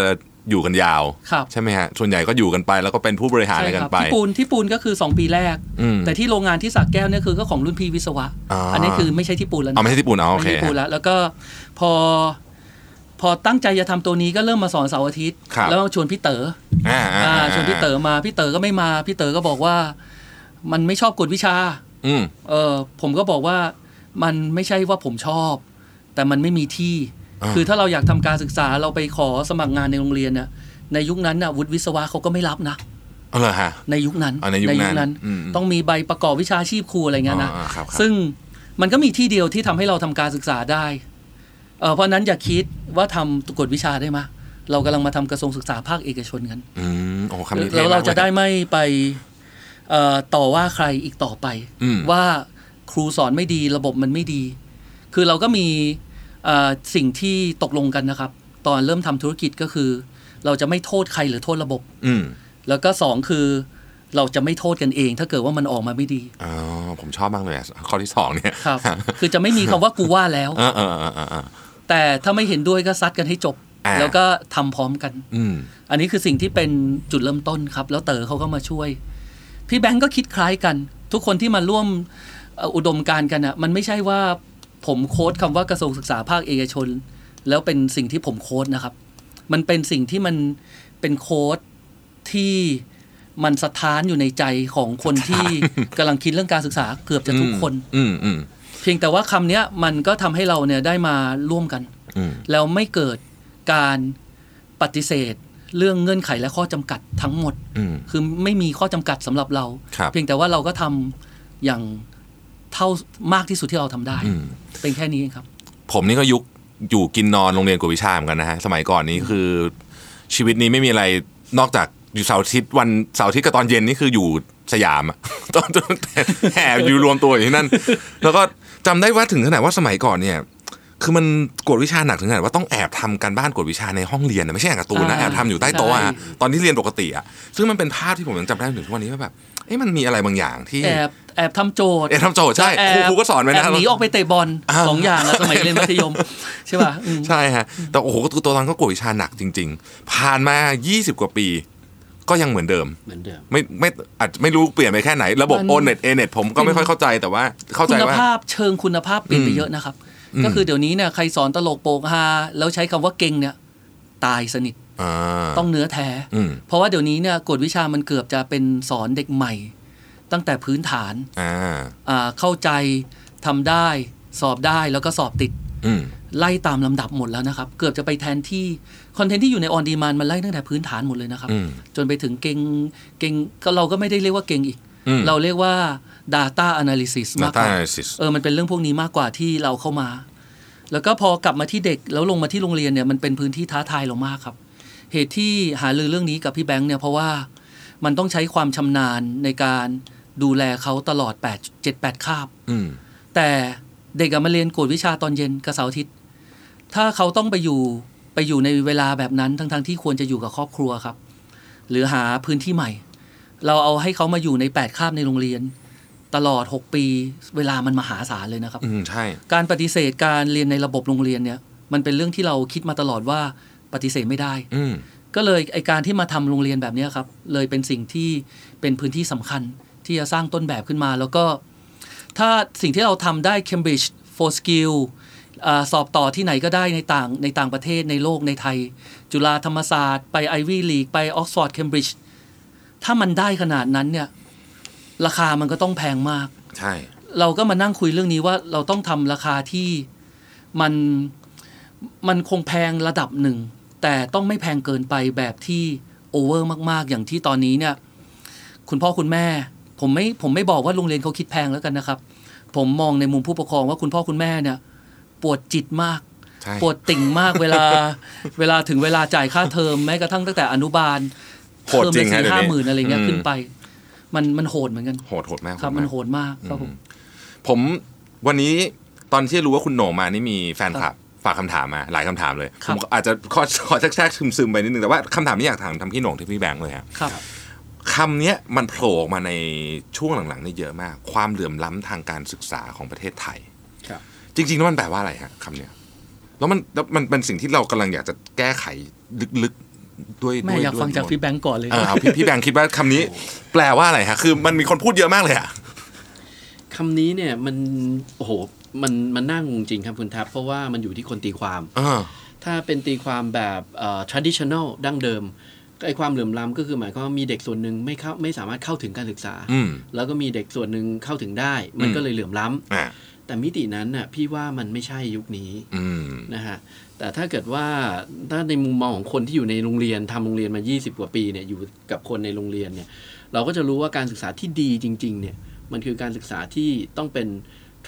อยู่กันยาวครับใช่ไหมฮะส่วนใหญ่ก็อยู่กันไปแล้วก็เป็นผู้บริหารอะไรใช่กัคนรับไปที่ปูนที่ปูนก็คือ 2 ปีแรกอืมแต่ที่โรงงานที่สักแก้วเนี่ยคือก็ของรุ่นพี่วิศวะอ่าอันนี้คือไม่ใช่ที่ปูนแล้วนะเอาไม่ใช่ที่ปูนเอาโอไม่เคใช่ปูนฮะแล้วแล้วก็พอพอตั้งใจจะทำตัวนี้ก็เริ่มมาสอนเสาร์อาทิตย์ครับแล้วชวนพี่เต๋ออ่าอ่าอ่าอ่าชวนพี่เต๋อมาพี่เต๋อก็ไม่มา พี่เต๋อก็บอกว่า มันไม่ชอบกฎวิชา อืมเออผมก็บอกว่า มันไม่ใช่ว่าผมชอบ แต่มันไม่มีที่อ่าคือถ้าเราอยากทำการศึกษาเราไปขอสมัครงานในโรงเรียนเนี่ยในยุคนั้นน่ะวุฒิวิศวะเขาก็ไม่รับนะเอาเลยฮะในยุคนั้นอ่าในยุคนั้นอืมต้องมีใบประกอบวิชาชีพครูอะไรเงี้ยนะอ่าครับครับซึ่งมันก็มีที่เดียวที่ทำให้เราทำการศึกษาได้เออเพราะฉะนั้นอย่าคิดว่าทำกฎวิชาได้ไหมยเรากำลังมาทำกระทรวงศึกษาภาคเอกชนกันอืมโอ้คำนี้ท่แล้วเรามกลยจะได้ไม่ไปเอ่อต่อว่าใครอีกต่อไปอืมว่า ครูสอนไม่ดี ระบบมันไม่ดี คือเราก็มีเอ่อสิ่งที่ตกลงกันนะครับ ตอนเริ่มทำธุรกิจก็คือ เราจะไม่โทษใครหรือโทษระบบ อืมแล้วก็สองคือเราจะไม่โทษกันเอง ถ้าเกิดว่ามันออกมาไม่ดีอ๋อผมชอบมากเลยอะข้อที่สองเนี่ยครับ คือจะไม่มีคำว่ากูว่าแล้วเออเออเออเออเออแต่ถ้าไม่เห็นด้วยก็ซัดกันให้จบอ่าแล้วก็ทำพร้อมกันอืมอันนี้คือสิ่งที่เป็นจุดเริ่มต้นครับ แล้วเต๋อเขาก็มาช่วย พี่แบงก์ก็คิดคล้ายกัน ทุกคนที่มาร่วมเอ่ออุดมการณ์กันอะมันไม่ใช่ว่าผมโค้ดคำว่ากระทรวงศึกษาภาคเอกชน แล้วเป็นสิ่งที่ผมโค้ดนะครับ มันเป็นสิ่งที่มันเป็นโค้ดที่มันสะท้านอยู่ในใจของคนที่กำลังคิดเรื่องการศึกษาเกือบจะทุกคน อืมอืมเพียงแต่ว่าคำเนี้ยมันก็ทำให้เราเนี่ยได้มาร่วมกันอืมแล้วไม่เกิดการปฏิเสธเรื่องเงื่อนไขและข้อจำกัดทั้งหมดอืมคือไม่มีข้อจำกัดสำหรับเราครับเพียงแต่ว่าเราก็ทำอย่าง เท่ามากที่สุดที่เราทำได้อืมเป็นแค่นี้เองครับ ผมนี่ก็ยุคอยู่กินนอนโรงเรียนกวดวิชาเหมือนกันนะฮะสมัยก่อนนี้คือ ชีวิตนี้ไม่มีอะไรนอกจากอยู่เสาร์อาทิตย์วันเสาร์อาทิตย์กับตอนเย็นนี่คืออยู่สยามอะตอนตอนแห่อยู่รวมตัวอยู่ที่นั่น แล้วก็จำได้ว่าถึงขนาดว่าสมัยก่อนเนี่ย คือมันกวดวิชาหนักถึงขนาดว่าต้องแอบทำการบ้านกวดวิชาในห้องเรียนนะไม่ใช่อ่านการ์ตูนนะอ่าแอบทำอยู่ใต้โต๊ะอะใช่ตอนที่เรียนปกติอะซึ่งมันเป็นภาพที่ผมยังจำได้ถึงทุกวันนี้ว่าแบบ เอ้มันมีอะไรบางอย่างที่แอบแอบทำโจทย์แอบทำโจทย์ใช่แอบครูครูก็สอนไว้นะแอบหนีออกไปเตะบอลอ่าสองอย่างอะสมัยเรียนมัธยมใช่ป่ะอืมใช่ฮะแต่โอ้โหตัวตอนนั้นก็กวดวิชาหนักจริง ๆ ผ่านมา 20 กว่าปีก็ยังเหมือนเดิมเหมือนเดิมไม่ไม่อาจจะไม่รู้เปลี่ยนไปแค่ไหน ระบบมันโอเน็ตเอเน็ตผมก็ไม่ค่อยเข้าใจแต่ว่าเข้าใจคุณว่าภาพเชิงคุณภาพเปลี่ยนไปอืมเยอะนะครับอืมก็คือเดี๋ยวนี้เนี่ยใครสอนตลกโปกฮาแล้วใช้คำว่าเก่งเนี่ย ตายสนิทอ่า ต้องเนื้อแท้อืมเพราะว่าเดี๋ยวนี้เนี่ยกฎวิชามันเกือบจะเป็นสอนเด็กใหม่ ตั้งแต่พื้นฐานอ่าอ่าเข้าใจทำได้ สอบได้แล้วก็สอบติดอืมไล่ตามลำดับหมดแล้วนะครับ เกือบจะไปแทนที่คอนเทนต์ที่อยู่ในออนดีมานมันไล่ตั้งแต่พื้นฐานหมดเลยนะครับอืมจนไปถึงเก่งเก่งก็เราก็ไม่ได้เรียกว่าเก่งอีกอืมเราเรียกว่า Data Analysis มาก data กว่า analysis เออมันเป็นเรื่องพวกนี้มากกว่าที่เราเข้ามา แล้วก็พอกลับมาที่เด็กแล้วลงมาที่โรงเรียนเนี่ยมันเป็นพื้นที่ท้าทายเรามากครับ เหตุที่หาลือเรื่องนี้กับพี่แบงค์เนี่ยเพราะว่ามันต้องใช้ความชำนาญในการดูแลเขาตลอด8 7 8คาบอืมแต่เด็กอะมาเรียนกวดวิชาตอนเย็นกับเสาร์อาทิตย์ ถ้าเขาต้องไปอยู่ไปอยู่ในเวลาแบบนั้นทั้งๆที่ควรจะอยู่กับครอบครัวครับ หรือหาพื้นที่ใหม่ เราเอาให้เขามาอยู่ในแปดคาบในโรงเรียน ตลอด 6 ปี เวลามันมหาศาลเลยนะครับ อืมใช่ การปฏิเสธการเรียนในระบบโรงเรียนเนี่ย มันเป็นเรื่องที่เราคิดมาตลอดว่า ปฏิเสธไม่ได้อืมก็เลยไอการที่มาทำโรงเรียนแบบเนี้ยครับ เลยเป็นสิ่งที่เป็นพื้นที่สำคัญที่จะสร้างต้นแบบขึ้นมา แล้วก็ถ้าสิ่งที่เราทำได้ Cambridge for Skill อาสอบต่อที่ไหนก็ได้ในต่างในต่างประเทศในโลกในไทย จุฬาธรรมศาสตร์ไป Ivy League ไป Oxford Cambridge ถ้ามันได้ขนาดนั้นเนี่ย ราคามันก็ต้องแพงมาก ใช่ เราก็มานั่งคุยเรื่องนี้ว่าเราต้องทำราคาที่มันมันคงแพงระดับหนึ่ง แต่ต้องไม่แพงเกินไปแบบที่โอเวอร์มากๆ อย่างที่ตอนนี้เนี่ย คุณพ่อคุณแม่ ผมไม่ผมไม่บอกว่าโรงเรียนเขาคิดแพงแล้วกันนะครับ ผมมองในมุมผู้ปกครองว่าคุณพ่อคุณแม่เนี่ย ปวดจิตมากใช่ปวดติ่งมากเวลา เวลาถึงเวลาจ่ายค่าเทอมแม้กระทั่งตั้งแต่อนุบาลโหดจริงเทอมละฮะสี่เดี๋ยวห้านี้หมื่นอะไรเงี้ยอืมขึ้นไป มันมันโหดเหมือนกันโหดโหดมากครับโหดมันมากโหดมากครับผมผมวันนี้ตอนที่รู้ว่าคุณโหน่งมานี่มีแฟนคลับ ฝากคำถามมาหลายคำถามเลยคผรับมอาจจะขอขอแทรกๆซึมๆไปนิดนึงแต่ว่าคำถามนี้อยากถามทำพี่โหน่งที่พี่แบงค์เลยครับครับคำเนี้ยมันโผล่ออกมาในช่วงหลังๆนี่เยอะมาก ความเหลื่อมล้ำทางการศึกษาของประเทศไทยครับ จริงๆแล้วมันแปลว่าอะไรฮะคำเนี้ยแล้วมันแล้วมันเป็นสิ่งที่เรากำลังอยากจะแก้ไขลึกๆด้วยแม่ด้วยอยากฟังจากด้วยพี่แบงก์ก่อนเลยเออเอาพี่พี่แบงค์คิดว่าคำนี้ แปลว่าอะไรฮะคือมันมีคนพูดเยอะมากเลยอะคำนี้เนี่ยมันโอ้โห มันมันน่างงจริงครับคุณทัพเพราะว่ามันอยู่ที่คนตีความเออถ้าเป็นตีความแบบเอ่อ traditional ดั้งเดิมไอ้ความเหลื่อมล้ำก็คือหมายความว่ามีเด็กส่วนหนึ่งไม่เข้าไม่สามารถเข้าถึงการศึกษาอืมแล้วก็มีเด็กส่วนหนึ่งเข้าถึงได้ มันอืมก็เลยเหลื่อมล้ำอ่าแต่มิตินั้นน่ะพี่ว่ามันไม่ใช่ยุคนี้อืมนะฮะแต่ถ้าเกิดว่าถ้าในมุมมองของคนที่อยู่ในโรงเรียนทำโรงเรียนมา 20 กว่าปีเนี่ยอยู่กับคนในโรงเรียนเนี่ย เราก็จะรู้ว่าการศึกษาที่ดีจริง ๆ เนี่ยมันคือการศึกษาที่ต้องเป็น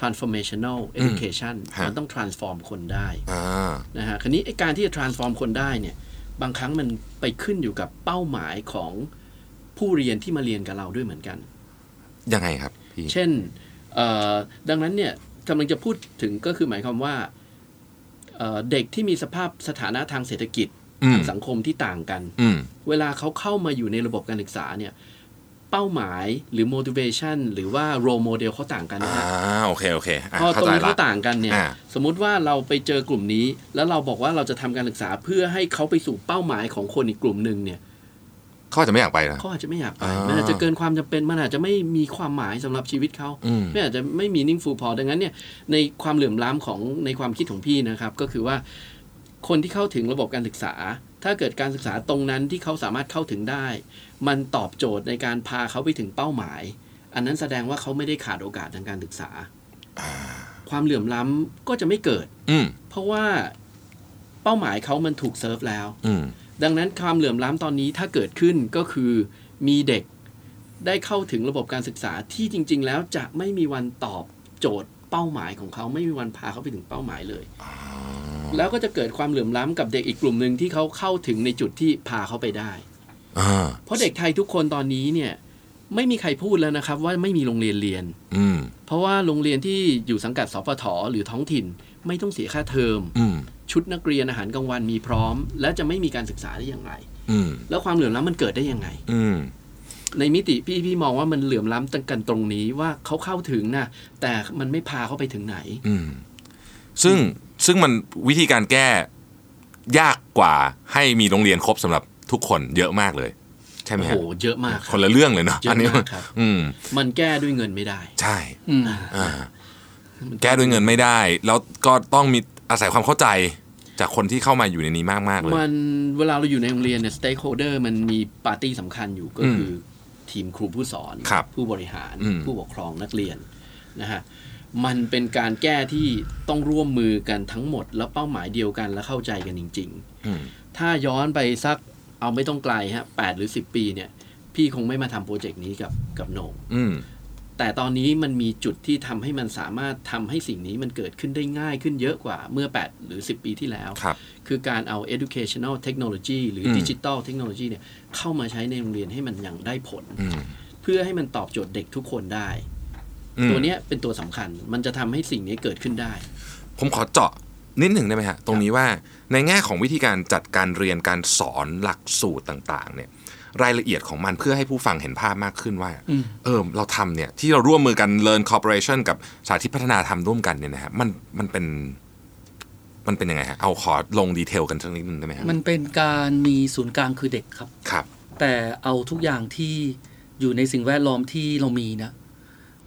transformational education ฮะมันต้อง transform คนได้อ่านะฮะ คราวนี้ไอ้การที่จะ transform คนได้เนี่ย บางครั้งมันไปขึ้นอยู่กับเป้าหมายของผู้เรียนที่มาเรียนกับเราด้วยเหมือนกัน ยังไงครับพี่ เช่นเอ่อดังนั้นเนี่ยกำลังจะพูดถึงก็คือหมายความว่าเอ่อเด็กที่มีสภาพสถานะทางเศรษฐกิจอืมทางสังคมที่ต่างกันอืมเวลาเขาเข้ามาอยู่ในระบบการศึกษาเนี่ย เป้าหมายหรือ motivation หรือว่า role model เขาต่างกันนะอ่าฮะโอเคโอเคอะพอเข้าตรงใจนี้ละเขาต่างกันเนี่ยอ่าสมมุติว่าเราไปเจอกลุ่มนี้ แล้วเราบอกว่าเราจะทำการศึกษาเพื่อให้เขาไปสู่เป้าหมายของคนอีกกลุ่มหนึ่งเนี่ยเขาอาจจะไม่อยากไปนะเขาอาจจะไม่อยากไปอ่ามัมันอาจจะเกินความจำเป็นมันอาจจะไม่มีความหมายสำหรับชีวิตเขาอืมไม่อาจจะไม่มีนิ่งฟูพอดังนั้นเนี่ยในความเหลื่อมล้ำของในความคิดของพี่นะครับ ก็คือว่าคนที่เข้าถึงระบบการศึกษา ถ้าเกิดการศึกษาตรงนั้นที่เขาสามารถเข้าถึงได้ มันตอบโจทย์ในการพาเขาไปถึงเป้าหมาย อันนั้นแสดงว่าเขาไม่ได้ขาดโอกาสทางการศึกษา ความเหลื่อมล้ำก็จะไม่เกิด อืมเพราะว่าเป้าหมายเขามันถูกเซิร์ฟแล้ว อืมดังนั้นความเหลื่อมล้ำตอนนี้ถ้าเกิดขึ้นก็คือมีเด็กได้เข้าถึงระบบการศึกษาที่จริง ๆ แล้วจะไม่มีวันตอบโจทย์เป้าหมายของเขาไม่มีวันพาเขาไปถึงเป้าหมายเลย แล้วก็จะเกิดความเหลื่อมล้ำกับเด็กอีกกลุ่มหนึ่งที่เขาเข้าถึงในจุดที่พาเขาไปได้อ่า เพราะเด็กไทยทุกคนตอนนี้เนี่ย ไม่มีใครพูดแล้วนะครับ ว่าไม่มีโรงเรียนเรียน อืมเพราะว่าโรงเรียนที่อยู่สังกัดสพทหรือท้องถิ่น ไม่ต้องเสียค่าเทอมอืมชุดนักเรียนอาหารกลางวันมีพร้อม และจะไม่มีการศึกษาได้อย่างไรอืมแล้วความเหลื่อมล้ำมันเกิดได้ยังไงอืมในมิติพี่พี่มองว่ามันเหลื่อมล้ำกันตรงนี้ว่าเขาเข้าถึงนะแต่มันไม่พาเขาไปถึงไหนอืมซึ่งซึ่งมันวิธีการแก้ยากกว่าให้มีโรงเรียนครบสำหรับ ทุกคนเยอะมากเลยใช่ไหมโอ้ฮะโหเยอะมากคครับนละเรื่องเลยเนาะเยอะอันนี้มากครับอืมมันแก้ด้วยเงินไม่ได้ ใช่อืมอ่าแก้ด้วยเงินไม่ได้ แล้วก็ต้องมีอาศัยความเข้าใจจากคนที่เข้ามาอยู่ในนี้มากๆเลยมันเวลาเราอยู่ในโรงเรียนเนี่ย stakeholder มันมีปาร์ตี้สำคัญอยู่ก็คืออทีมครูผู้สอนครับผู้บริหารอืมผู้ปกครองนักเรียนนะฮะมันเป็นการแก้ที่ต้องร่วมมือกันทั้งหมด แล้วเป้าหมายเดียวกันและเข้าใจกันจริงๆอืมถ้าย้อนไปสัก เอาไม่ต้องไกลฮะแปดหรือสิบปีเนี่ย พี่คงไม่มาทำโปรเจกต์นี้กับกับโหนงอืม แต่ตอนนี้มันมีจุดที่ทำให้มันสามารถทำให้สิ่งนี้มันเกิดขึ้นได้ง่ายขึ้นเยอะกว่าเมื่อ 8 หรือ 10 ปีที่แล้ว ครับ คือการเอา educational technology หรือม digital technology เนี่ยเข้ามาใช้ในโรงเรียนให้มันยังได้ผล อืมเพื่อให้มันตอบโจทย์เด็กทุกคนได้ อืมตัวเนี้ยเป็นตัวสำคัญมันจะทำให้สิ่งนี้เกิดขึ้นได้ ผมขอเจาะ นิดหนึ่งได้ไหมฮะตรงนี้ว่าในแง่ของวิธีการจัดการเรียนการสอนหลักสูตรต่างๆ เนี่ยรายละเอียดของมันเพื่อให้ผู้ฟังเห็นภาพมากขึ้นว่าอืมเออเราทำเนี่ยที่เราร่วมมือกัน Learn Corporation กับสาธิตพัฒนาทำร่วมกันเนี่ยนะฮะมันมันเป็นมันเป็นยังไงฮะเอาขอลงดีเทลกันสักนิดนึงได้ไหมฮะมันเป็นการมีศูนย์กลางคือเด็กครับครับ แต่เอาทุกอย่างที่อยู่ในสิ่งแวดล้อมที่เรามีนะ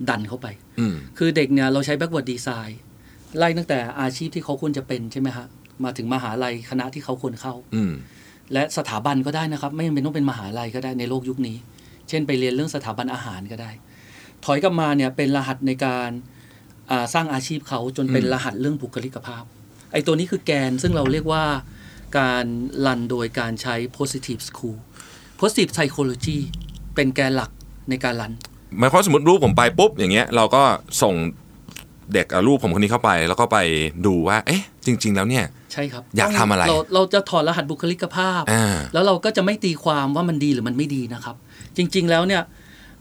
ดันเข้าไปอืมคือเด็กเนี่ยเราใช้ backward design ไล่ตั้งแต่อาชีพที่เขาควรจะเป็นใช่ไหมฮะมาถึงมหาลัยคณะที่เขาควรเข้า อืมและสถาบันก็ได้นะครับ ไม่จำเป็นต้องเป็นมหาลัยก็ได้ในโลกยุคนี้ เช่นไปเรียนเรื่องสถาบันอาหารก็ได้ ถอยกลับมาเนี่ยเป็นรหัสในการอ่าสร้างอาชีพเขาจนเป็นอืมรหัสเรื่องบุคลิกภาพ ไอ้ตัวนี้คือแกนซึ่งเราเรียกว่าการรันโดยการใช้ positive school positive psychology เป็นแกนหลักในการรันหมายความว่าสมมติรูปผมไปปุ๊บอย่างเงี้ยเราก็ส่ง เด็กเอารูปผมคนนี้เข้าไป แล้วก็ไปดูว่า เอ๊ะ จริง ๆ แล้วเนี่ย ใช่ครับ อยากทำอะไร เราเราจะถอดรหัสบุคลิกภาพอ่าแล้วเราก็จะไม่ตีความว่ามันดีหรือมันไม่ดีนะครับ จริง ๆ แล้วเนี่ย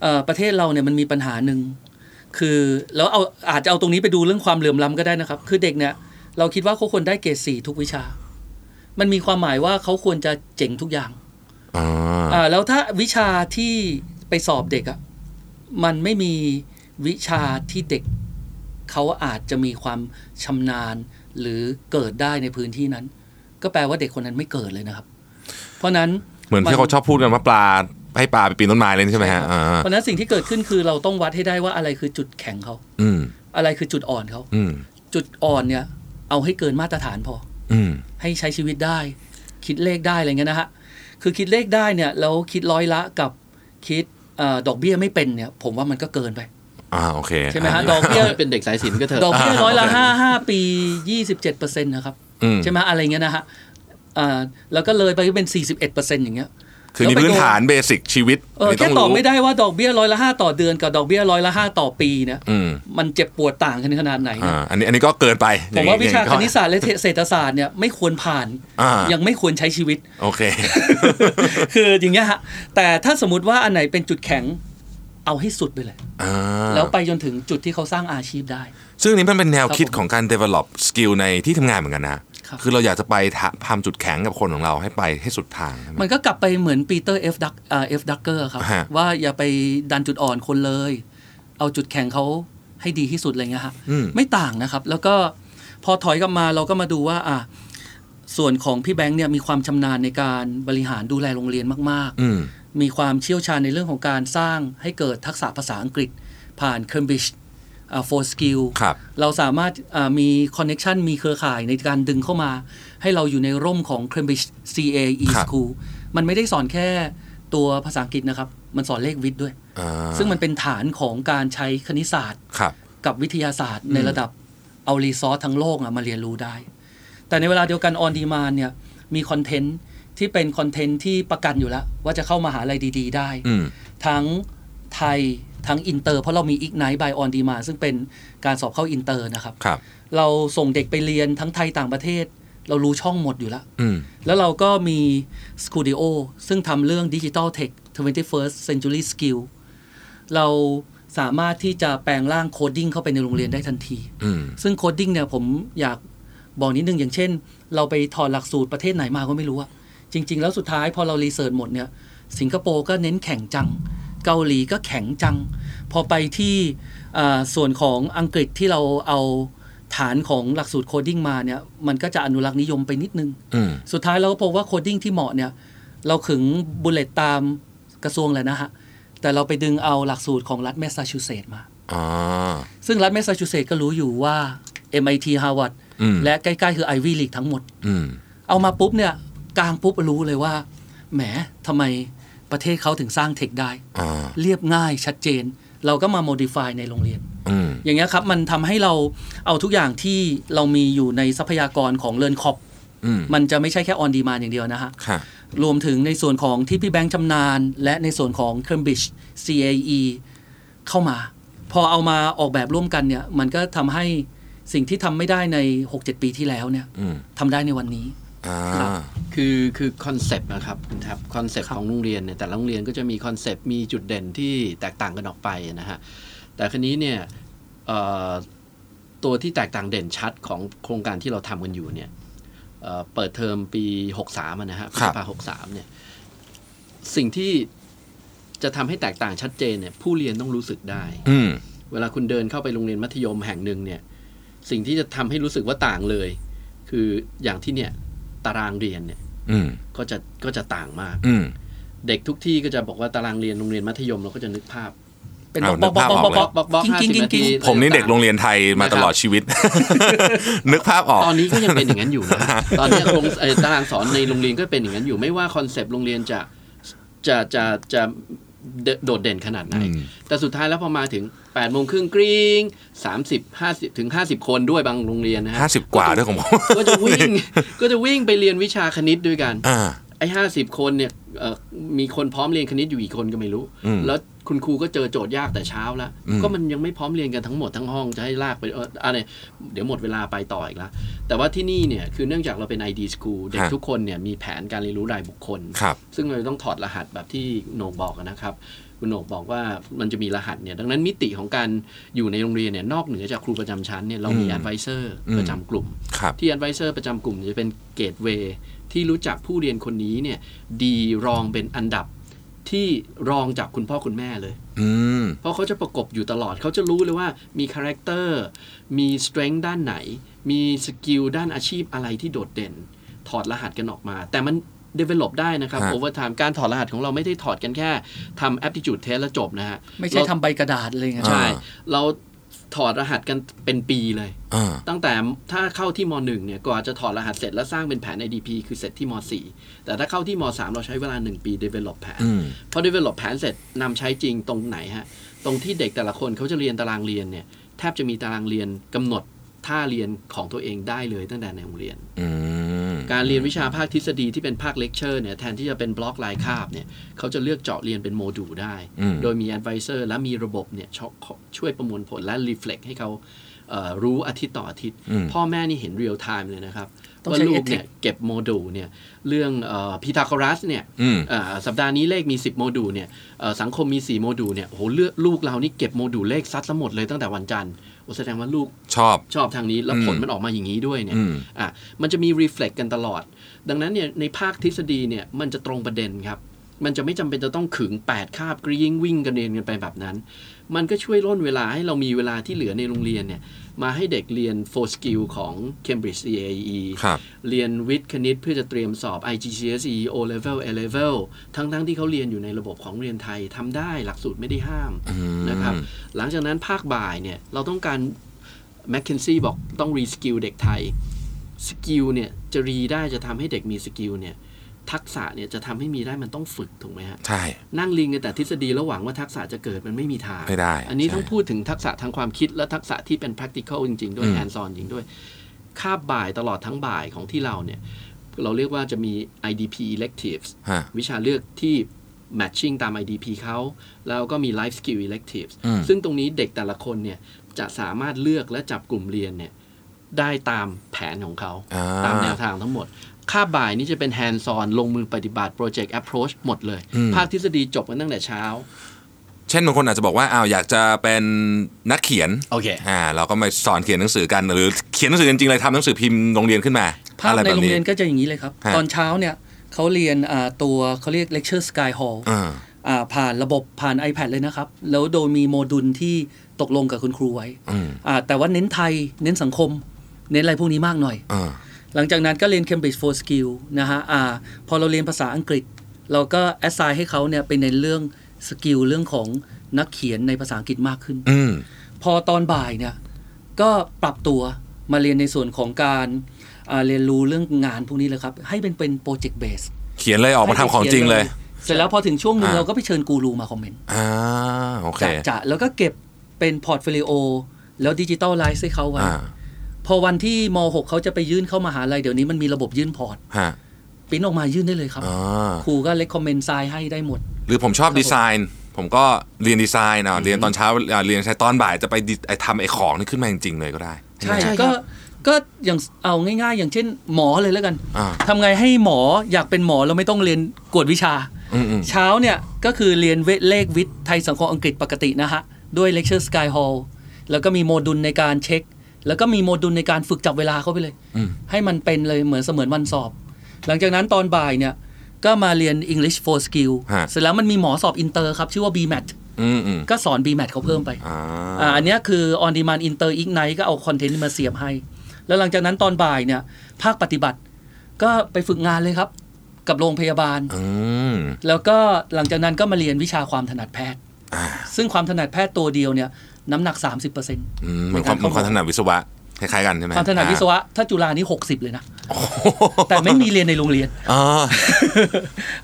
เอ่อประเทศเราเนี่ยมันมีปัญหาหนึ่งคือแล้วเอาอาจจะเอาตรงนี้ไปดูเรื่องความเหลื่อมล้ำก็ได้นะครับ คือเด็กเนี่ย เราคิดว่าเขาควรได้เกรดสี่ทุกวิชา มันมีความหมายว่าเขาควรจะเจ๋งทุกอย่างอ่าอ่าแล้วถ้าวิชาที่ไปสอบเด็กอะ่ะมันไม่มีวิชาที่เด็ก เขาอาจจะมีความชำนาญหรือเกิดได้ในพื้นที่นั้น ก็แปลว่าเด็กคนนั้นไม่เกิดเลยนะครับ เพราะนั้นเหมือนที่เขาชอบพูดกันว่าปลาให้ปลาไปปีนต้นไม้เลยใช่ไหมฮะอ่าเพราะฉะนั้นสิ่งที่เกิดขึ้นคือเราต้องวัดให้ได้ว่าอะไรคือจุดแข็งเขาอืมอะไรคือจุดอ่อนเขาอืมจุดอ่อนเนี่ย เอาให้เกินมาตรฐานพอ อืมให้ใช้ชีวิตได้ คิดเลขได้อะไรเงี้ยนะฮะคือคิดเลขได้เนี่ยแล้วคิดร้อยละกับคิดเออดอกเบี้ยไม่เป็นเนี่ย ผมว่ามันก็เกินไป อ่าโอเคใช่ไหมฮะอ่าดอกเบี้ยเป็นเด็กสายสินก็เถอะดอกเบี้ยร้อยละโอเคห้าห้าปียี่สิบเจ็ดเปอร์เซ็นต์นะครับอืมใช่ไหมอะไรเงี้ยนะฮะอ่าแล้วก็เลยไปเป็นสี่สิบเอ็ดเปอร์เซ็นต์อย่างเงี้ยคือนี่พื้นฐานเบสิกชีวิตเออนี่แค่งตอบรู้ไม่ได้ว่าดอกเบี้ยร้อยละห้าต่อเดือนกับดอกเบี้ยร้อยละห้าต่อปีเนี่ยอืมมันเจ็บปวดต่างกันขนาดไหนอ่านะอันนี้อันนี้ก็เกินไปผมว่าวิชาอย่งคณิตศาสตร์และเศรษฐศาสตร์เนี่ยไม่ควรผ่านอ่ายังไม่ควรใช้ชีวิต โอเค คืออย่างเงี้ยฮะแต่ถ้าสมมติว่าอันไหนเป็นจุดแข็ง เอาให้สุดไปเลยอ่าแล้วไปจนถึงจุดที่เขาสร้างอาชีพได้ ซึ่งนี่มันเป็นแนวคิดครับผมของการ develop skill ในที่ทำงานเหมือนกันนะครับคือเราอยากจะไปทะทำจุดแข็งกับคนของเราให้ไปให้สุดทางใช่ไหมมันก็กลับไปเหมือน Peter F. Druck F. Drucker ครับฮะว่าอย่าไปดันจุดอ่อนคนเลย เอาจุดแข็งเขาให้ดีที่สุดอะไรเงี้ยฮะอืมไม่ต่างนะครับ แล้วก็พอถอยกลับมาเราก็มาดูว่าอะส่วนของพี่แบงค์เนี่ยมีความชำนาญในการบริหารดูแลโรงเรียนมากๆอื มมีความเชี่ยวชาญในเรื่องของการสร้างให้เกิดทักษะภาษาอังกฤษ ผ่าน Cambridge อ่า four skill ครับเราสามารถอ่ามี connection มีเครือข่ายในการดึงเข้ามา ให้เราอยู่ในร่มของ Cambridge CAE ครับ School มันไม่ได้สอนแค่ตัวภาษาอังกฤษนะครับ มันสอนเลขวิทย์ด้วยอ่าซึ่งมันเป็นฐานของการใช้คณิตศาสตร์ครับกับวิทยาศาสตร์ในระดับเอา resource ทั้งโลกอะมาเรียนรู้ได้ แต่ในเวลาเดียวกัน OnDemand เนี่ยมี content ที่เป็น content ที่ประกันอยู่แล้ว ว่าจะเข้ามาหาอะไรดี ๆ ได้อืมทั้งไทยทั้งอินเตอร์เพราะเรามี Ignite by OnDemand ซึ่งเป็นการสอบเข้าอินเตอร์นะครับครับเราส่งเด็กไปเรียนทั้งไทยต่างประเทศ เรารู้ช่องหมดอยู่แล้วอืมแล้วเราก็มี Studio ซึ่งทำเรื่อง Digital Tech 21st Century Skill เราสามารถที่จะแปลงร่าง coding เข้าไปในโรงเรียนได้ทันทีอืมซึ่ง coding เนี่ยผมอยากบอกนิดนึงอย่างเช่น เราไปถอดหลักสูตรประเทศไหนมาก็ไม่รู้อะ จริง ๆ แล้วสุดท้ายพอเรา research หมดเนี่ยสิงคโปร์ก็เน้นแข็งจัง เกาหลีก็แข็งจัง พอไปที่อ่าส่วนของอังกฤษที่เราเอาฐานของหลักสูตร coding มาเนี่ยมันก็จะอนุรักษ์นิยมไปนิดนึงอืมสุดท้ายเราก็พบว่า coding ที่เหมาะเนี่ยเราขึง bullet ตามกระทรวงเลยนะฮะ แต่เราไปดึงเอาหลักสูตรของรัฐแมสซาชูเซตส์มาอ่าซึ่งรัฐแมสซาชูเซตส์ก็รู้อยู่ว่า MIT Harvard อืมและใกล้ ๆ คือ Ivy League ทั้งหมดอืมเอามาปุ๊บเนี่ย กลางปุ๊บรู้เลยว่า แหมทำไมประเทศเขาถึงสร้างเทคได้อ่าเรียบง่ายชัดเจน เราก็มา modify ในโรงเรียนอืมอย่างเงี้ยครับ มันทำให้เราเอาทุกอย่างที่เรามีอยู่ในทรัพยากรของเลินคอปอืมมันจะไม่ใช่แค่ on demand อย่างเดียวนะฮะค่ะรวมถึงในส่วนของที่พี่แบงค์ชำนาญ และในส่วนของ Cambridge CAE เข้ามา พอเอามาออกแบบร่วมกันเนี่ย มันก็ทำให้สิ่งที่ทำไม่ได้ใน 6-7 ปีที่แล้วเนี่ยอืมทำได้ในวันนี้อ่า ครับคือคือคอนเซปต์นะครับคุณครับคอนเซปต์ครับของโรงเรียนเนี่ยแต่ละโรงเรียนก็จะมีคอนเซปต์มีจุดเด่นที่แตกต่างกันออกไปนะฮะแต่ครนี้เนี่ยเอ่อตัวที่แตกต่างเด่นชัดของโครงการที่เราทำกันอยู่เนี่ยเอ่อเปิดเทอมปี 63อะนะฮะพฤษภา63เนี่ยสิ่งที่จะทำให้แตกต่างชัดเจนเนี่ยผู้เรียนต้องรู้สึกได้อืมเวลาคุณเดินเข้าไปโรงเรียนมัธยมแห่งหนึ่งเนี่ยสิ่งที่จะทำให้รู้สึกว่าต่างเลย คืออย่างที่เนี่ยตารางเรียนเนี่ยอืมก็จะก็จะต่างมากอืมเด็กทุกที่ก็จะบอกว่าตารางเรียนโรงเรียนมัธยมเราก็จะนึกภาพเป็นเอาบล็อกบล็อกบล็อกบล็อกบล็อกบล็อกกิ้งห้ากิ้งสิบกิ้งนากิ้ทีงผมนี่เด็กโรงเรียนไทยมาตลอดชีวิต นึกภาพออก ตอนนี้ก็ยังเป็นอย่างนั้นอยู่นะตอนนี้โครงเอ่อตารางสอนในโรงเรียนก็เป็นอย่างนั้นอยู่ไม่ว่าคอนเซปต์โรงเรียนจะจะจะจะ โดดเด่นขนาดไหนอืมแต่สุดท้ายแล้วพอมาถึง8ปดโมงครึ่งกริ้งสามสิบห้าสิบถึงห้าสิบคนด้วยบางโรงเรียนนะฮะห้าสิบกว่าด้วยของผมก็จะวิ่งก็จะวิ่งไปเรียนวิชาคณิตด้วยกันอ่าไอ้ห้าสิบคนเนี่ยเอ่อมีคนพร้อมเรียนคณิตอยู่อีกคนก็ไม่รู้อืมแล้ว คุณครูก็เจอโจทย์ยากแต่เช้าแล้วอืมก็มันยังไม่พร้อมเรียนกันทั้งหมดทั้งห้องจะให้ลากไปเอออะไรเดี๋ยวหมดเวลาไปต่ออีกแล้วแต่ว่าที่นี่เนี่ยคือเนื่องจากเราเป็น ID School เด็กทุกคนเนี่ยมีแผนการเรียนรู้รายบุคคลครับซึ่งเราต้องถอดรหัสแบบที่โหนกบอกนะครับคุณโหนกบอกว่ามันจะมีรหัสเนี่ยดังนั้นมิติของการอยู่ในโรงเรียนเนี่ยนอกเหนือจากครูประจำชั้นเนี่ยเรามีอืม advisor อืมประจำกลุ่มครับที่ advisor ประจำกลุ่มจะเป็นเกตเวย์ที่รู้จักผู้เรียนคนนี้เนี่ยดีรองเป็นอันดับ ที่รองจากคุณพ่อคุณแม่เลยอืมเพราะเขาจะประกบอยู่ตลอด เขาจะรู้เลยว่ามีคาแรคเตอร์ มี strength ด้านไหน มี skill ด้านอาชีพอะไรที่โดดเด่น ถอดรหัสกันออกมา แต่มัน develop ได้นะครับฮะ over time การถอดรหัสของเราไม่ได้ถอดกันแค่ทำ aptitude test แล้วจบนะฮะ ไม่ใช่ทำใบกระดาษอะไรเงี้ยใช่อ่าเรา ถอดรหัสกันเป็นปีเลยอ่าตั้งแต่ถ้าเข้าที่ม .1 เนี่ยกว่าจะถอดรหัสเสร็จแล้วสร้างเป็นแผน IDP คือเสร็จที่ม .4 แต่ถ้าเข้าที่ม .3 เราใช้เวลา 1 ปี develop แผนอืมพอ develop แผนเสร็จนำใช้จริงตรงไหนฮะ ตรงที่เด็กแต่ละคนเขาจะเรียนตารางเรียนเนี่ยแทบจะมีตารางเรียนกำหนดท่าเรียนของตัวเองได้เลยตั้งแต่ในโรงเรียนอืม การเรียนวิชาภาคทฤษฎีที่เป็นภาคเลคเชอร์เนี่ยแทนที่จะเป็นบล็อกลายคาบเนี่ยเขาจะเลือกเจาะเรียนเป็นโมดูลได้อืมโดยมี advisor และมีระบบเนี่ยชช่วยประมวลผลและ reflect ให้เขาเอ่อรู้อาทิตย์ต่ออาทิตย์อืมพ่อแม่นี่เห็น real time เลยนะครับต้องว่าใช้ลูก ethic เนี่ยเก็บโมดูลเนี่ยเรื่องพีทาโกรัสเนี่ยอืมอ่าสัปดาห์นี้เลขมี 10 โมดูลเนี่ยเอ่อสังคมมี 4 โมดูลเนี่ยโอ้โหเลือกลูกเรานี่เก็บโมดูลเลขซัดซะหมดเลยตั้งแต่วันจันทร์โอ้ แสดงว่าลูกชอบชอบทางนี้ แล้วอืมผลมันออกมาอย่างนี้ด้วยเนี่ยอืมอะมันจะมี reflect กันตลอด ดังนั้นเนี่ยในภาคทฤษฎีเนี่ยมันจะตรงประเด็นครับมันจะไม่จำเป็นจะต้องขึง 8 คาบกรี้งวิ่งกันเรียนกันไปแบบนั้น มันก็ช่วยล่นเวลาให้เรามีเวลาที่เหลือในโรงเรียนเนี่ย มาให้เด็กเรียน4 skill ของ Cambridge CAE ครับเรียนวิทย์คณิตเพื่อจะเตรียมสอบ IGCSE O level A level ทั้งๆทที่เขาเรียนอยู่ในระบบของเรียนไทยทำได้หลักสูตรไม่ได้ห้ามอืมนะครับ หลังจากนั้นภาคบ่ายเนี่ยเราต้องการ McKinsey บอกต้อง reskill เด็กไทย skill เนี่ยจะ re ได้จะทำให้เด็กมี skill เนี่ย ทักษะเนี่ยจะทำให้มีได้มันต้องฝึกถูกไหมฮะใช่นั่งเรียนกันแต่ทฤษฎีแล้วหวังว่าทักษะจะเกิดมันไม่มีทางไม่ได้ อันนี้ใช่ต้องพูดถึงทักษะทางความคิดและทักษะที่เป็น practical จริง ๆ ด้วยอืม hands on จริงด้วยคาบบ่ายตลอดทั้งบ่ายของที่เราเนี่ย เราเรียกว่าจะมี IDP electives ฮะวิชาเลือกที่ matching ตาม IDP เขาแล้วก็มี life skill electives อืมซึ่งตรงนี้เด็กแต่ละคนเนี่ยจะสามารถเลือกและจับกลุ่มเรียนเนี่ย ได้ตามแผนของเขาอ่าตามแนวทางทั้งหมดคาบบ่ายนี่จะเป็น hands on ลงมือปฏิบัติ project approach หมดเลยอืมภาคทฤษฎีจบกันตั้งแต่เช้า เช่นบางคนอาจจะบอกว่าอ้าวอยากจะเป็นนักเขียนโอเคอ่าเราก็มาสอนเขียนหนังสือกัน หรือเขียนหนังสือจริงๆเลยทำหนังสือพิมพ์โรงเรียนขึ้นมาภาพอะไรในแบบโรงนี้เรียนก็จะอย่างนี้เลยครับฮะตอนเช้าเนี่ยเขาเรียนอ่าตัวเขาเรียก lecture sky hall อ่าอ่าผ่านระบบผ่าน iPad เลยนะครับ แล้วโดยมีโมดูลที่ตกลงกับคุณครูไว้อืมอ่าแต่ว่าเน้นไทยเน้นสังคม เน้นอะไรพวกนี้มากหน่อยอ่าหลังจากนั้นก็เรียน Cambridge for Skill นะฮะอ่าพอเราเรียนภาษาอังกฤษ เราก็ assign ให้เขาเนี่ยไปในนเรื่องskill เรื่องของนักเขียนในภาษาอังกฤษมากขึ้นอืมพอตอนบ่ายเนี่ยก็ปรับตัวมาเรียนในส่วนของการอ่าเรียนรู้เรื่องงานพวกนี้เลยครับ ให้เป็นเป็น project-basedเขียนเลยออกมาทำของจริงเลย เสร็จแล้วพอถึงช่วงหนึ่งอ่าเราก็ไปเชิญกูรูมาคอมเมนต์อ่าโอเคจะจะแล้วก็เก็บเป็น portfolio แล้ว digitalize ให้เขาไว้อ่า พอวันที่ม .6 เขาจะไปยื่นเข้ามาหาลัยเดี๋ยวนี้มันมีระบบยื่น port ฮะปริ้นออกมายื่นได้เลยครับอ่าครูก็เล c คอมเมนต์ไซน์ให้ได้หมด หรือผมชอบดีไซน์ ผมก็เรียนดีไซน์อะเรียนตอนเช้าอะเรียนใช้ตอนบ่ายจะไปดิไอ้ทำไอ้ของนี่ขึ้นมาจริงๆเลยก็ได้ ใช่ใช่ครับก็ก็อย่างเอาง่าย ๆ อย่างเช่น หมอเลยแล้วกันอ่าทำไงให้หมออยากเป็นหมอเราไม่ต้องเรียนกวดวิชาอืมอืมเช้าเนี่ยก็คือเรียนเวทเลขวิทย์ไทยสังคมอังกฤษปกตินะฮะ ด้วย Lecture Sky Hall แล้วก็มีโมดูลในการเช็ค แล้วก็มีโมดูลในการฝึกจับเวลาเข้าไปเลยอืมให้มันเป็นเลยเหมือนเสมือนวันสอบ หลังจากนั้นตอนบ่ายเนี่ย ก็มาเรียน English for Skill ฮะเสร็จแล้วมันมีหมอสอบอินเตอร์ครับ ชื่อว่า BMAT อืมอืมก็สอน BMAT เขาเพิ่มไปอ่าอ่าอันเนี้ยคือ on demand inter ignite ก็เอาคอนเทนต์มาเสียบให้ แล้วหลังจากนั้นตอนบ่ายเนี่ย ภาคปฏิบัติ ก็ไปฝึกงานเลยครับ กับโรงพยาบาลอืมแล้วก็หลังจากนั้นก็มาเรียนวิชาความถนัดแพทย์อ่าซึ่งความถนัดแพทย์ตัวเดียวเนี่ย น้ำหนัก 30%เอืมเหมือนความเหมือนความถนัดวิศวะคล้ายๆกันใช่ไหมความถนัดวิศวะถ้าจุฬานี่ 60 เลยนะ แต่ไม่มีเรียนในโรงเรียนอ่า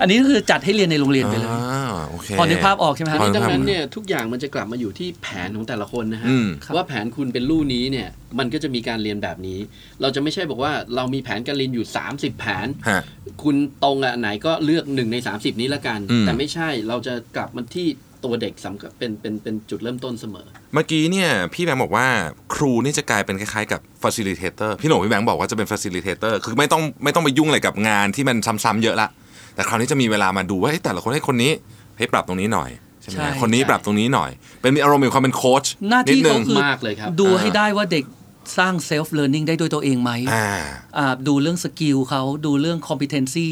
อันนี้ก็คือจัดให้เรียนในโรงเรียนไปเลยอ่าโอเคพอนึกภาพออกใช่ไหมฮะพอดังนั้นเนี่ยทุกอย่างมันจะกลับมาอยู่ที่แผนของแต่ละคนนะฮะอืมครับว่าแผนคุณเป็นลู่นี้เนี่ยมันก็จะมีการเรียนแบบนี้ เราจะไม่ใช่บอกว่าเรามีแผนการเรียนอยู่ 30 แผนฮะคุณตรงอันไหนก็เลือกหนึ่งใน 30 นี้ละกันอืมแต่ไม่ใช่เราจะกลับมาที่ ตัวเด็กสำคัญเป็นเป็นเป็นจุดเริ่มต้นเสมอ เมื่อกี้เนี่ยพี่แบงค์บอกว่าครูนี่จะกลายเป็นคล้ายๆกับ facilitator พี่หนุ่มพี่แบงค์บอกว่าจะเป็น facilitator คือไม่ต้องไม่ต้องไปยุ่งอะไรกับงานที่มันซ้ำๆเยอะละ แต่คราวนี้จะมีเวลามาดูว่าเฮ้ยแต่ละคนให้คนนี้ให้ปรับตรงนี้หน่อยใช่ไหมใช่คนนี้ใช่ ปรับตรงนี้หน่อย เป็นมีอารมณ์มีความเป็นโค้ชหน้าที่ดนึเขางคือมากเลยครับ ดูอ่าให้ได้ว่าเด็กสร้าง self learning ได้ด้วยตัวเองไหมอ่า อ่าดูเรื่องสกิลเขาดูเรื่อง competency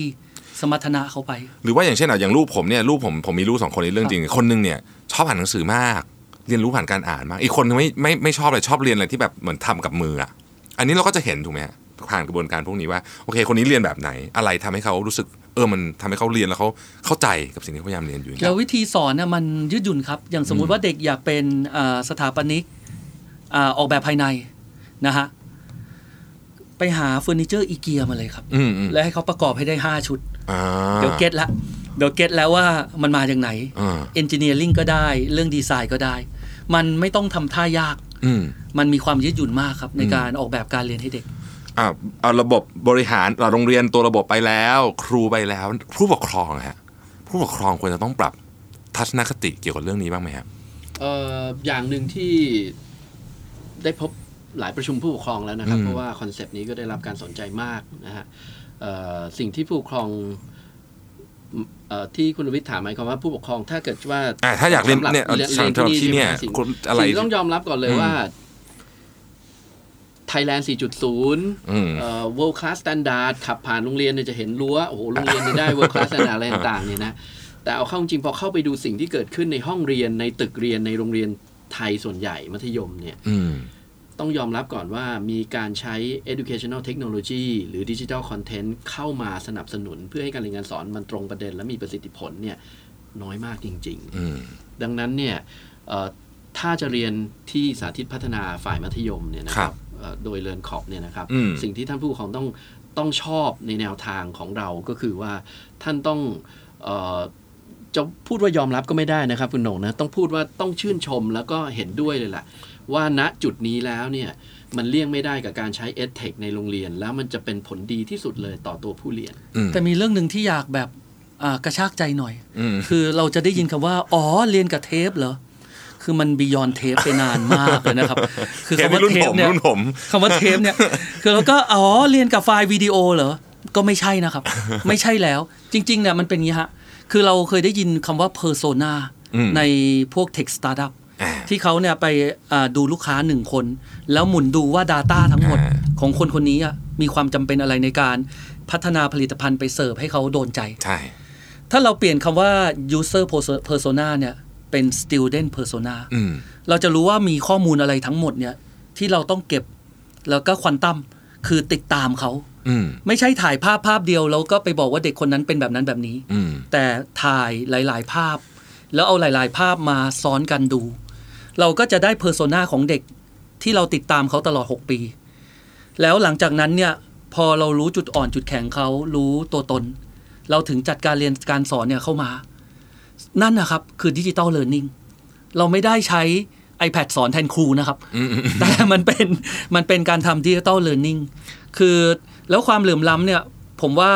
สมรรถนะเขาไป หรือว่าอย่างเช่นอะอย่างลูกผมเนี่ยลูกผมผมมีลูกสองคนในเรื่องจริง คนหนึงเนี่ยชอบอ่านหนังสือมาก เรียนรู้ผ่านการอ่านมาก อีกคนนึงไม่ไม่ไม่ชอบเลยชอบเรียนอะไรที่แบบเหมือนทำกับมืออะอันนี้เราก็จะเห็นถูกไหมฮะผ่านกระบวนการพวกนี้ว่าโอเค คนนี้เรียนแบบไหนอะไรทำให้เขารู้สึกเออมันทำให้เขาเรียนแล้วเขาเข้าใจกับสิ่งที่เขาพยายามเรียนอยู่แล้ววิธีสอนน่ะมันยืดหยุ่นครับ อย่างสมมุติว่าเด็กอยากเป็นอ่าสถาปนิกอ่าออกแบบภายในนะฮะไปหาเฟอร์นิเจอร์อีเกียมาเลยครับอืมอืมแล้วให้เขาประกอบให้ได้ 5 ชุดอ่า เดี๋ยว get ละเดี๋ยว get แล้วว่ามันมาจากไหนอ่า engineering ก็ได้เรื่องดีไซน์ก็ได้ มันไม่ต้องทำท่ายากอืมมันมีความยืดหยุ่นมากครับ ในการออกแบบการเรียนให้เด็กอ่าเอาระบบบริหารเราโรงเรียนตัวระบบไปแล้ว ครูไปแล้ว ผู้ปกครองอะฮะผู้ปกครองควรจะต้องปรับทัศนคติเกี่ยวกับเรื่องนี้บ้างไหมครับเอ่ออย่างหนึ่งที่ได้พบหลายประชุมผู้ปกครองแล้วนะครับอืมเพราะว่าคอนเซปต์นี้ก็ได้รับการสนใจมากนะฮะเอ่อ สิ่งที่ผู้ปกครองเอ่อที่คุณวิทย์ถามหมายความว่าผู้ปกครองถ้าเกิดว่าอ่าถ้าอยากเรียนสำหบเนี่ยเรียนสำหรับที่เนี่ยสิ่งคุณอะไรสิ่งที่ต้องยอมรับก่อนเลยอืมว่า Thailand 4.0อืมเอ่อ world class standard ขับผ่านโรงเรียนเนี่ยจะเห็นรั้วโอ้โหโรงเรียนเนี่ยได้ world class standard อะไรต่างๆเนี่ยนะแต่เอาเข้าจริงพอเข้าไปดูสิ่งที่เกิดขึ้นในห้องเรียนในตึกเรียนในโรงเรียนไทยส่วนใหญ่มัธยมเนี่ยอืม ต้องยอมรับก่อนว่ามีการใช้ educational technology หรือ digital content เข้ามาสนับสนุน เพื่อให้การเรียนการสอนมันตรงประเด็นและมีประสิทธิผลเนี่ยน้อยมากจริงๆอืมดังนั้นเนี่ยเอ่อถ้าจะเรียนที่สาธิตพัฒนาฝ่ายมัธยมเนี่ยนะคครัรับบเอ่อโดยเรียนขอบเนี่ยนะครับอืมสิ่งที่ท่านผู้ปกครองต้องต้องชอบในแนวทางของเราก็คือว่าท่านต้องเอ่อจะพูดว่ายอมรับก็ไม่ได้นะครับ คุณโหน่งนะต้องพูดว่าต้องชื่นชมแล้วก็เห็นด้วยเลยแหละ ว่าณจุดนี้แล้วเนี่ยมันเลี่ยงไม่ได้กับการใช้ e d t e c h ในโรงเรียน แล้วมันจะเป็นผลดีที่สุดเลยต่อตัวผู้เรียนอืมแต่มีเรื่องหนึ่งที่อยากแบบอ่ากระชากใจหน่อยอืมคือเราจะได้ยินคำว่า อ๋อ เรียนกับเทปเหรอคือมันบียอนเทปไปนานมากเลยนะครับ คือเทปคำว่ารุ่นเทผปมเนี่ยรุ่นผมคำว่าเทปเนี่ย คือเราก็อ๋อเรียนกับไฟล์วิดีโอเหรอ ก็ไม่ใช่นะครับ ไม่ใช่แล้ว จริงๆเนี่ยมันเป็นอย่างนี้ฮะ คือเราเคยได้ยินคำว่า persona อืมในพวก tech startup อ่าที่ เขาเนี่ยไปอ่าดูลูกค้าหนึ่งคน แล้วหมุนดูว่า Data ทั้งหมดอ่าของคนคนนี้อะมีความจำเป็นอะไรในการพัฒนาผลิตภัณฑ์ไปเสิร์ฟให้เขาโดนใจใช่ถ้าเราเปลี่ยนคำว่า user perso- persona เนี่ยเป็น student persona อืมเราจะรู้ว่ามีข้อมูลอะไรทั้งหมดเนี่ยที่เราต้องเก็บแล้วก็ควอนตัมคือติดตามเขาอืมไม่ใช่ถ่ายภาพภาพเดียวแล้วก็ไปบอกว่าเด็กคนนั้นเป็นแบบนั้นแบบนี้อืมแต่ถ่ายหลาย ๆ ภาพ แล้วเอาหลาย ๆ ภาพมาซ้อนกันดู เราก็จะได้ persona ของเด็กที่เราติดตามเขาตลอด 6 ปี แล้วหลังจากนั้นเนี่ยพอเรารู้จุดอ่อนจุดแข็งเขารู้ตัวตน เราถึงจัดการเรียนการสอนเนี่ยเข้ามา นั่นนะครับคือดิจิตอลเ a ร์ n นิ่งเราไม่ได้ใช้ iPad สอนแทนครูนะครับอืมอืมแต่มันเป็นมันเป็นการทำดิจิตอลเ a ร์ n นิ่งคือแล้วความเหลื่อมล้ำเนี่ยผมว่า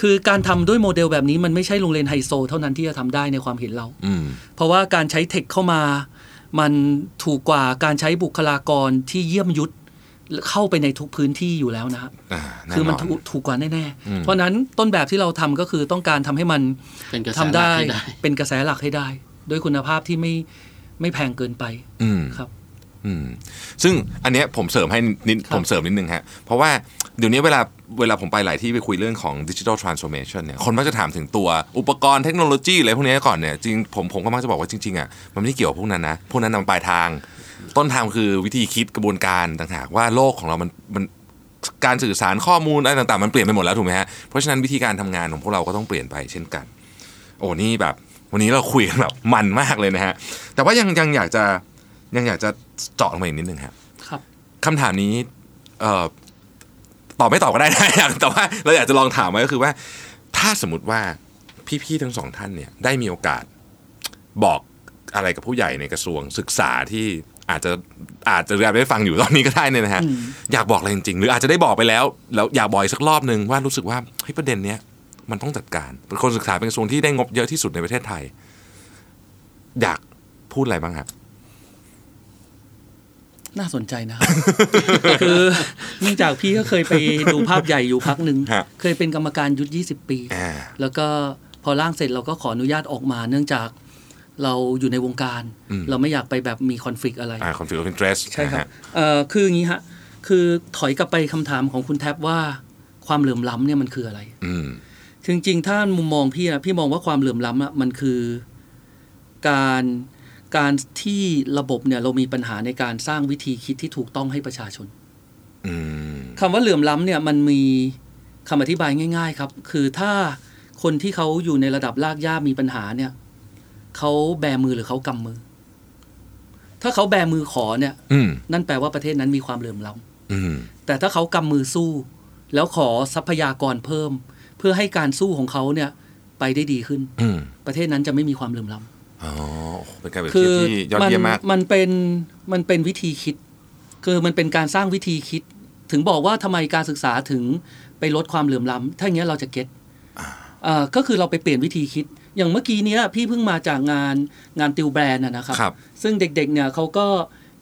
คือการทำด้วยโมเดลแบบนี้มันไม่ใช่โรงเรียนไฮโซ เท่านั้นที่จะทำได้ในความเห็นเราอืมเพราะว่าการใช้เทคเข้ามา มันถูกกว่าการใช้บุคลากรที่เยี่ยมยุทธเข้าไปในทุกพื้นที่อยู่แล้วนะฮะอ่าแน่คือมันนถูกถูกกว่าแน่อืมๆเพราะฉะนั้นต้นแบบที่เราทำก็คือต้องการทำให้มันเป็นกระแสทำหลักได้ให้ได้เป็นกระแสหลักให้ได้ ด้วยคุณภาพที่ไม่ไม่แพงเกินไปอืมครับ อืมซึ่งอันเนี้ยผมเสริมให้นิดครับผมเสริมนิดนึงฮะเพราะว่าเดี๋ยวนี้เวลาเวลาผมไปหลายที่ไปคุยเรื่องของดิจิทัลทรานส์โอมชันเนี่ยคนมักจะถามถึงตัวอุปกรณ์เทคโนโลยีอะไรพวกนี้ก่อนเนี่ยจริงผมผมก็มักจะบอกว่าจริงๆอะมันไม่ได้เกี่ยวกับพวกนั้นนะ พวกนั้นนำปลายทาง ต้นทางคือวิธีคิดกระบวนการต่างหากว่าโลกของเรามันมันการสื่อสารข้อมูลอะไรต่างๆ มันเปลี่ยนไปหมดแล้วถูกไหมฮะเพราะฉะนั้นวิธีการทำงานของพวกเราก็ต้องเปลี่ยนไปเช่นกัน โอ้นี่แบบ วันนี้เราคุยกันแบบมันมากเลยนะฮะแต่ว่ายังยังอยากจะ ยังอยากจะเจาะลงมาอีกนิดนึงครับครับคำถามนี้เอ่อตอบไม่ตอบก็ได้นะแต่ว่าเราอยากจะลองถามไว้ก็คือว่า ถ้าสมมติว่าพี่ๆทั้งสองท่านเนี่ยได้มีโอกาสบอกอะไรกับผู้ใหญ่ในกระทรวงศึกษาที่อาจจะอาจจะเรียนได้ฟังอยู่ตอนนี้ก็ได้เนี่ยนะฮะอืมอยากบอกอะไรจริงๆ หรืออาจจะได้บอกไปแล้ว แล้วอยากบอกอีกสักรอบหนึ่งว่ารู้สึกว่าเฮ้ยประเด็นเนี้ยมันต้องจัดการเป็นคนศึกษาเป็นกระทรวงที่ได้งบเยอะที่สุดในประเทศไทย อยากพูดอะไรบ้างครับ น่าสนใจนะครับคือเนื่องจากพี่ก็เคยไปดูภาพใหญ่อยู่พักหนึ่งฮะเคยเป็นกรรมการยุทธ20 ปีอ่าแล้วก็พอร่างเสร็จเราก็ขออนุญาตออกมา เนื่องจากเราอยู่ในวงการอืมเราไม่อยากไปแบบมีคอนฟ lict อะไรอ่า conflict of interest ใช่ครับนะฮะเอ่อคืออย่างนี้ฮะคือถอยกลับไปคำถามของคุณแท็บว่าความเหลื่อมล้ำเนี่ยมันคืออะไรอืมจริงๆถ้ามุมมองพี่อะพี่มองว่าความเหลื่อมล้ำอะมันคือ การ การที่ระบบเนี่ยเรามีปัญหาในการสร้างวิธีคิดที่ถูกต้องให้ประชาชนอืมคำว่าเหลื่อมล้ำเนี่ยมันมีคำอธิบายง่าย ๆ ครับ คือถ้าคนที่เขาอยู่ในระดับลากย่ามีปัญหาเนี่ยเขาแบมือหรือเขากำมือ ถ้าเขาแบมือขอเนี่ยอืมนั่นแปลว่าประเทศนั้นมีความเหลื่อมล้ำอืมแต่ถ้าเขากำมือสู้ แล้วขอทรัพยากรเพิ่ม เพื่อให้การสู้ของเขาเนี่ย ไปได้ดีขึ้นอืมประเทศนั้นจะไม่มีความเหลื่อมล้ อ๋อเป็นการเปรียบำคืเทียบที่ยอดมัเยี่ยมมากมันเป็นมันเป็นวิธีคิด คือมันเป็นการสร้างวิธีคิด ถึงบอกว่าทำไมการศึกษาถึงไปลดความเหลื่อมล้ำถ้าอย่างเงี้ยเราจะเก็ตอ่าก็คือเราไปเปลี่ยนวิธีคิด อย่างเมื่อกี้เนี้ยพี่เพิ่งมาจากงานงานติวแบรนด์นะนะครับครับซึ่งเด็กๆเนี่ยเขาก็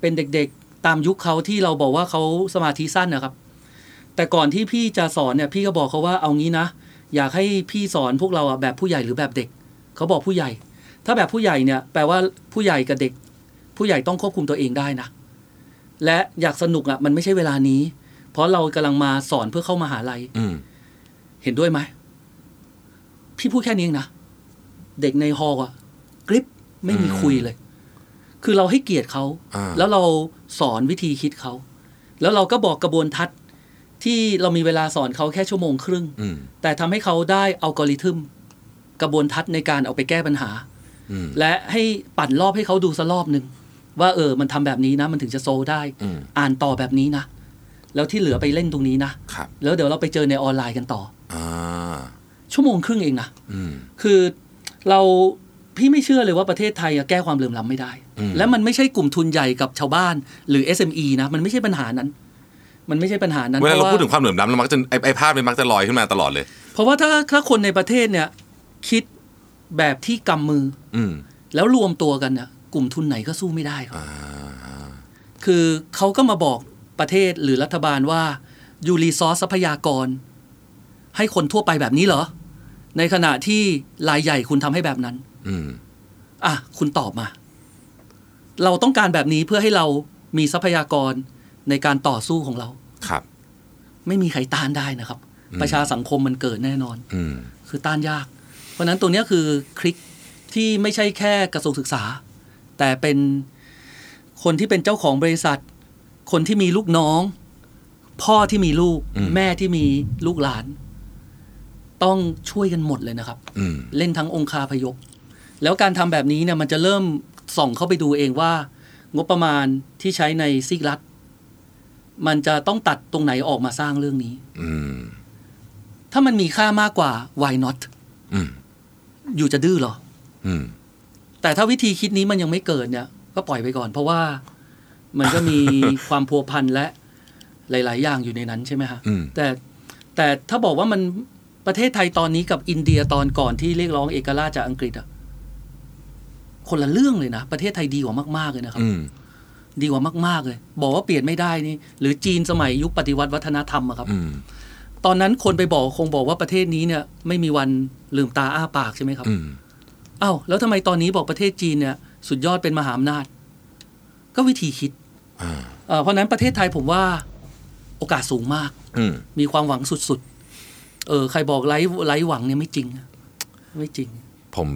เป็นเด็กๆตามยุคเขาที่เราบอกว่าเขาสมาธิสั้นนะครับ แต่ก่อนที่พี่จะสอนเนี่ยพี่ก็บอกเขาว่าเอางี้นะ อยากให้พี่สอนพวกเราอะแบบผู้ใหญ่หรือแบบเด็ก เขาบอกผู้ใหญ่ ถ้าแบบผู้ใหญ่เนี่ยแปลว่าผู้ใหญ่กับเด็ก ผู้ใหญ่ต้องควบคุมตัวเองได้นะ และอยากสนุกอะมันไม่ใช่เวลานี้ เพราะเรากำลังมาสอนเพื่อเข้ามาหาลัยอืมเห็นด้วยไหมพี่พูดแค่นี้เองนะเด็กในฮอลล์อะกริปไม่มีคุยเลย คือเราให้เกียรติเขาอ่าแล้วเราสอนวิธีคิดเขาแล้วเราก็บอกกระบวนทัศน์ที่เรามีเวลาสอนเขาแค่ชั่วโมงครึ่งอืมแต่ทำให้เขาได้อัลกอริทึมกระบวนทัศน์ในการเอาไปแก้ปัญหาอืม และให้ปั่นรอบให้เขาดูสักรอบหนึ่งว่าเออมันทำแบบนี้นะ มันถึงจะโซลได้อืมอ่านต่อแบบนี้นะ แล้วที่เหลือไปเล่นตรงนี้นะครับแล้วเดี๋ยวเราไปเจอในออนไลน์กันต่ออ่าชั่วโมงครึ่งเองนะอืมคือเราพี่ไม่เชื่อเลยว่าประเทศไทยอะแก้ความเหลื่อมล้ำไม่ได้อืมและมันไม่ใช่กลุ่มทุนใหญ่กับชาวบ้าน หรือ SME นะมันไม่ใช่ปัญหานั้น มันไม่ใช่ปัญหานั้นเวลาเราพะพูดถึงความเหลื่อมล้ำเรามักจะไอ้ไอ้ภาพมันมักจะลอยขึ้นมาตลอดเลย เพราะว่าถ้าถ้าคนในประเทศเนี่ยคิด แบบที่กำมือ อืมแล้วรวมตัวกันเนี่ยกลุ่มทุนไหนก็สู้ไม่ได้ครับ อ่าคือเขาก็มาบอกประเทศหรือรัฐบาลว่ายูรีซอสทรัพยากร ให้คนทั่วไปแบบนี้เหรอ ในขณะที่รายใหญ่คุณทำให้แบบนั้น อืมอะ คุณตอบมา เราต้องการแบบนี้เพื่อให้เรามีทรัพยากรในการต่อสู้ของเรา ครับ ไม่มีใครต้านได้นะครับอืมประชาสังคมมันเกิดแน่นอน อืมคือต้านยากเพ ราะฉะนั้นตัวเนี้ยคือคลิกที่ไม่ใช่แค่กระทรวงศึกษา แต่เป็นคนที่เป็นเจ้าของบริษัท คนที่มีลูกน้อง พ่อที่มีลูกอืมแม่ที่มีลูกหลาน ต้องช่วยกันหมดเลยนะครับอืมเล่นทั้งองคาพยพแล้วการทำแบบนี้เนี่ยมันจะเริ่มส่องเข้าไปดูเองว่า งบประมาณที่ใช้ในซีกรัฐ มันจะต้องตัดตรงไหนออกมาสร้างเรื่องนี้อืมถ้ามันมีค่ามากกว่า why not อืม อยู่จะดื้อเหรออืมแต่ถ้าวิธีคิดนี้มันยังไม่เกิดเนี่ย ก็ปล่อยไปก่อน เพราะว่ามันก็มีความพัวพันและหลาย ๆ อย่างอยู่ในนั้นใช่ไหมฮะอืมแต่แต่ถ้าบอกว่ามันประเทศไทยตอนนี้กับอินเดียตอนก่อนที่เรียกร้องเอกราชจากอังกฤษอะคนละเรื่องเลยนะ ประเทศไทยดีกว่ามากๆเลยนะครับอืมดีกว่ามาก ๆ เลย บอกว่าเปลี่ยนไม่ได้นี่ หรือจีนสมัยยุคปฏิวัติวัฒนธรรมอะครับอืม ตอนนั้นคนไปบอกคงบอกว่าประเทศนี้เนี่ยไม่มีวันลืมตาอ้าปากใช่ไหมครับอืมอ้าวแล้วทำไมตอนนี้บอกประเทศจีนเนี่ย สุดยอดเป็นมหาอำนาจ ก็วิธีคิดอ่าเอ่อเพราะฉะนั้นประเทศไทยผมว่าโอกาสสูงมากอืมมีความหวังสุดๆ เออ ใครบอกไร้ไร้หวังเนี่ยไม่จริงอะไม่จริง ผม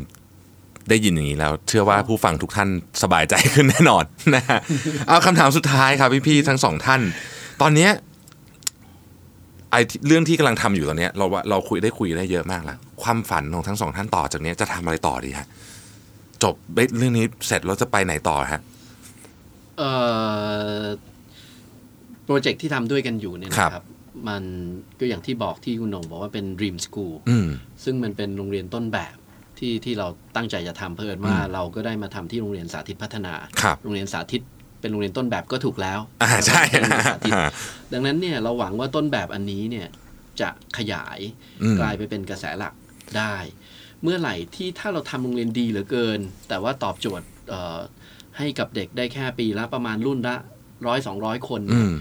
ได้ยินอย่างนี้แล้ว เชื่อว่าผู้ฟังทุกท่านสบายใจขึ้นแน่นอนนะฮะเอาคำถามสุดท้ายครับพี่ๆทั้งสองท่าน ตอนเนี้ย ไอที่เรื่องที่กำลังทำอยู่ตอนเนี้ยเราว่าเราคุยได้คุยได้เยอะมากแล้วความฝันของทั้งสองท่านต่อจากเนี้ยจะทำอะไรต่อดีฮะจบเรื่องนี้เสร็จเราจะไปไหนต่อฮะเอ่อโปรเจกต์ที่ทำด้วยกันอยู่เนี่ยนะคครัรับบมันก็อย่างที่บอกที่คุณหนงบอกว่าเป็น Dream School อืมซึ่งมันเป็นโรงเรียนต้นแบบที่ที่เราตั้งใจจะทำเพิ่นว่าเราก็ได้มาทำที่โรงเรียนสาธิตพัฒนาครับโรงเรียนสาธิต เป็นโรงเรียนต้นแบบก็ถูกแล้วอ่าใช่เป็นโรงเรียนสาธิตดังนั้นเนี่ยเราหวังว่าต้นแบบอันนี้เนี่ยจะขยายอืมกลายไปเป็นกระแสหลักได้ เมื่อไหร่ที่ถ้าเราทำโรงเรียนดีเหลือเกิน แต่ว่าตอบโจทย์เอ่อให้กับเด็กได้แค่ปีละประมาณรุ่นละร้อยสองร้อยคนอืม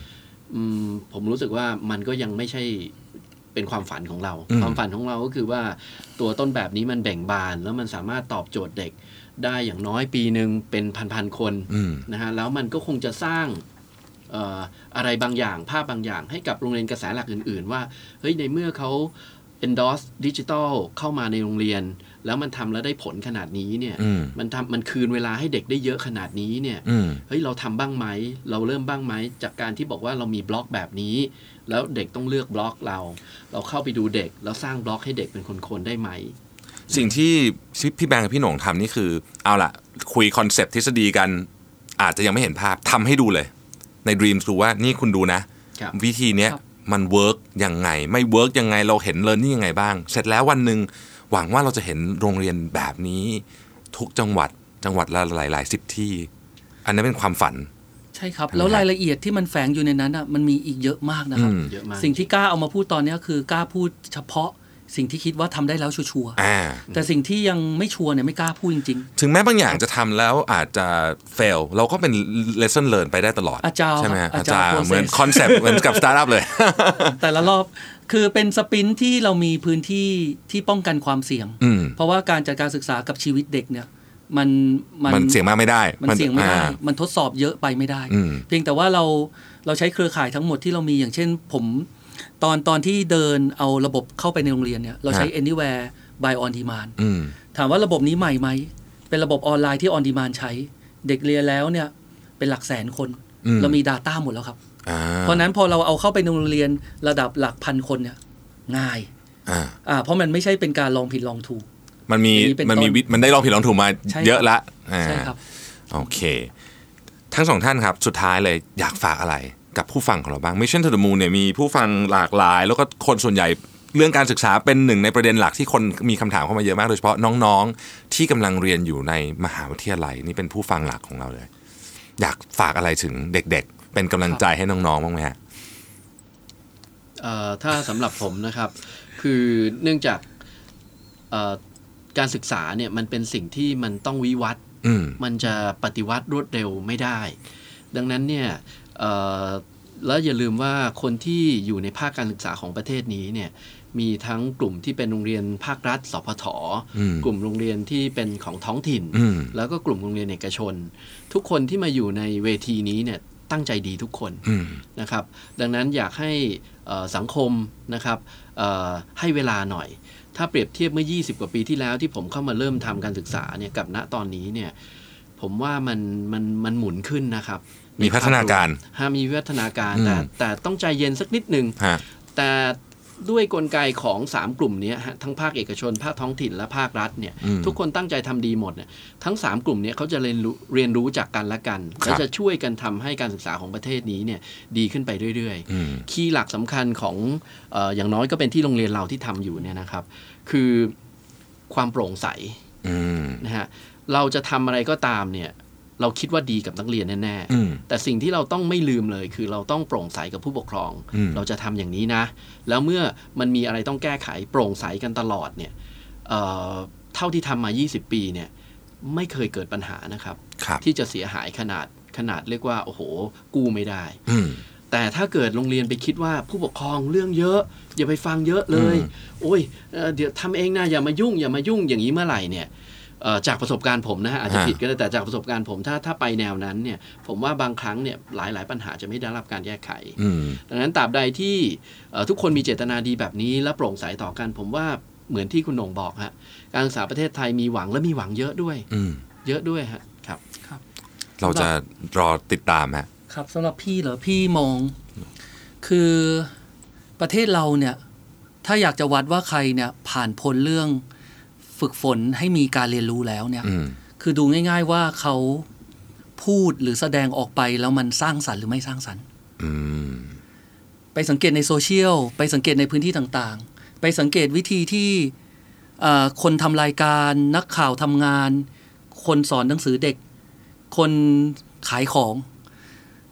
อืมผมรู้สึกว่ามันก็ยังไม่ใช่เป็นความฝันของเราอืมความฝันของเราก็คือว่าตัวต้นแบบนี้มันแบ่งบานแล้วมันสามารถตอบโจทย์เด็ก ได้อย่างน้อยปีหนึ่งเป็นพันๆคนอืมนะฮะแล้วมันก็คงจะสร้างเอ่ออะไรบางอย่างภาพบางอย่างให้กับโรงเรียนกระแสหลักอื่น ๆ ว่าเฮ้ยในเมื่อเขา endorse ดิจิทัลเข้ามาในโรงเรียน แล้วมันทำแล้วได้ผลขนาดนี้เนี่ยอืมมันทำมันคืนเวลาให้เด็กได้เยอะขนาดนี้เนี่ยอืมเฮ้ยเราทำบ้างไหมเราเริ่มบ้างไหมจากการที่บอกว่าเรามีบล็อกแบบนี้ แล้วเด็กต้องเลือกบล็อกเรา เราเข้าไปดูเด็กแล้วสร้างบล็อกให้เด็กเป็นคนๆได้ไหม สิ่งที่พี่แบงค์กับพี่หนงทำนี่คือ เอาล่ะคุยคอนเซปต์ทฤษฎีกัน อาจจะยังไม่เห็นภาพทำให้ดูเลย ใน Dream ดูว่านี่คุณดูนะครับวิธีเนี้ยครับมัน work ยังไง ไม่ work ยังไงเราเห็นเลยนี่ยังไงบ้าง เสร็จแล้ววันหนึ่งหวังว่าเราจะเห็นโรงเรียนแบบนี้ ทุกจังหวัดจังหวัดละหลายหลายสิบที่ อันนั้นเป็นความฝัน ใช่ครับใช่ไหมแล้วรายละเอียดที่มันแฝงอยู่ในนั้นอะมันมีอีกเยอะมากนะครับอืมเยอะมากสิ่งที่กล้าเอามาพูดตอนเนี้ยคือกล้าพูดเฉพาะ สิ่งที่คิดว่าทำได้แล้วชัวร์อ่าๆแต่สิ่งที่ยังไม่ชัวร์เนี่ยไม่กล้าพูดจริงถึงแม้บางอย่างจะทำแล้วอาจจะ fail เราก็เป็น lesson learn ไปได้ตลอด อาจารย์ใช่ไหมครับอาอาจาจารรย์ย์ process เหมือนคอนเซปต์เหมือนกับสตาร์ทอัพเลยๆแต่ละรอบคือเป็น sprint ที่เรามีพื้นที่ที่ป้องกันความเสี่ยงอืมเพราะว่าการจัดการศึกษากับชีวิตเด็กเนี่ยมันมันเสี่ยงมากไม่ได้ มันเสี่ยงไม่ได้อ่ามันทดสอบเยอะไปไม่ได้อืมเพียงแต่ว่าเราเราใช้เครือข่ายทั้งหมดที่เรามีอย่างเช่น ผม ตอนตอนที่เดินเอาระบบเข้าไปในโรงเรียนเนี่ยเราใช้ฮะ anywhere by on demand อืมถามว่าระบบนี้ใหม่ไหม เป็นระบบออนไลน์ที่ on demand ใช้ เด็กเรียนแล้วเนี่ยเป็นหลักแสนคนอืมเรามี Data หมดแล้วครับอ่าเพราะฉะนั้นพอเราเอาเข้าไปในโรงเรียนระดับหลักพันคนเนี่ยง่ายอ่าอ่าเพราะมันไม่ใช่เป็นการลองผิดลองถูก มันมีอย่างนี้เป็นมันมีต้นวิมันได้ลองผิดลองถูกมาใช่เยอะละอ่าใช่ครับ โอเค ทั้งสองท่านครับ สุดท้ายเลยอยากฝากอะไร กับผู้ฟังของเราบ้าง Mission to the Moon เนี่ยมีผู้ฟังหลากหลาย แล้วก็คนส่วนใหญ่เรื่องการศึกษาเป็นหนึ่งในประเด็นหลักที่คนมีคำถามเข้ามาเยอะมากโดยเฉพาะน้องๆ ที่กำลังเรียนอยู่ในมหาวิทยาลัยนี่เป็นผู้ฟังหลักของเราเลย อยากฝากอะไรถึงเด็กๆ เป็นกำลังใจให้น้องๆบ้างไหมฮะเอ่อถ้าสำหรับผมนะครับ คือเนื่องจากเอ่อการศึกษาเนี่ยมันเป็นสิ่งที่มันต้องวิวัฒน์อืมมันจะปฏิวัติรวดเร็วไม่ได้ ดังนั้นเนี่ยเอ่อ แล้วอย่าลืมว่าคนที่อยู่ในภาคการศึกษาของประเทศนี้เนี่ยมีทั้งกลุ่มที่เป็นโรงเรียนภาครัฐสพทอืมกลุ่มโรงเรียนที่เป็นของท้องถิ่นอืมแล้วก็กลุ่มโรงเรียนเอกชน ทุกคนที่มาอยู่ในเวทีนี้เนี่ยตั้งใจดีทุกคนอืมนะครับ ดังนั้นอยากให้เอ่อสังคมนะครับเอ่อให้เวลาหน่อย ถ้าเปรียบเทียบเมื่อ 20 กว่าปีที่แล้วที่ผมเข้ามาเริ่มทำการศึกษาเนี่ยกับณตอนนี้เนี่ยผมว่ามันมันมันหมุนขึ้นนะครับ มีพัฒนาการฮะมีวิวัฒนาการอืมแต่แต่ต้องใจเย็นสักนิดหนึ่งฮะแต่ด้วยกลไกของ 3 กลุ่มเนี้ยฮะทั้งภาคเอกชน ภาคท้องถิ่นและภาครัฐเนี่ยอืมทุกคนตั้งใจทำดีหมดเนี่ยทั้ง 3 กลุ่มเนี้ยเขาจะเรียนรู้เรียนรู้จากกันและกันครับและจะช่วยกันทำให้การศึกษาของประเทศนี้เนี่ยดีขึ้นไปเรื่อยอืมๆคีย์หลักสำคัญของเอออย่างน้อยก็เป็นที่โรงเรียนเราที่ทำอยู่เนี่ยนะครับ คือความโปร่งใสอืมนะฮะเราจะทำอะไรก็ตามเนี่ย เราคิดว่าดีกับนักเรียนแน่ๆอืมแต่สิ่งที่เราต้องไม่ลืมเลย คือเราต้องโปร่งใสกับผู้ปกครองอืมเราจะทำอย่างนี้นะ แล้วเมื่อมันมีอะไรต้องแก้ไขโปร่งใสกันตลอดเนี่ยเอ่อเท่าที่ทำมา 20 ปีเนี่ยไม่เคยเกิดปัญหานะครับครับที่จะเสียหายขนาดขนาดเรียกว่า โอ้โห กู้ไม่ได้อืมแต่ถ้าเกิดโรงเรียนไปคิดว่าผู้ปกครองเรื่องเยอะ อย่าไปฟังเยอะเลยอืมโอ้ยเอ่อเดี๋ยวทำเองนะอย่ามายุ่ง อย่ามายุ่งอย่างนี้เมื่อไหร่เนี่ยเอ่อ จากประสบการณ์ผมนะฮะอาจจะฮะผิดก็ได้แต่จากประสบการณ์ผมถ้าถ้าไปแนวนั้นเนี่ยผมว่าบางครั้งเนี่ยหลายหลายปัญหาจะไม่ได้รับการแก้ไขอืมดังนั้นตราบใดที่เอ่อทุกคนมีเจตนาดีแบบนี้และโปร่งใสต่อกัน ผมว่าเหมือนที่คุณหนงบอกฮะการศึกษาประเทศไทยมีหวังและมีหวังเยอะด้วยอืมเยอะด้วยฮะครับ เราจะรอติดตามฮะครับสำหรับพี่เหรอพี่มองคือประเทศเราเนี่ยถ้าอยากจะวัดว่าใครเนี่ยผ่านพ้นเรื่อง ฝึกฝนให้มีการเรียนรู้แล้วเนี่ยอืมคือดูง่าย ๆ ว่าเขาพูดหรือแสดงออกไปแล้วมันสร้างสรรค์หรือไม่สร้างสรรค์อืมไปสังเกตในโซเชียล ไปสังเกตในพื้นที่ต่างๆ ไปสังเกตวิธีที่เอ่อคนทำรายการนักข่าวทำงาน คนสอนหนังสือเด็ก คนขายของ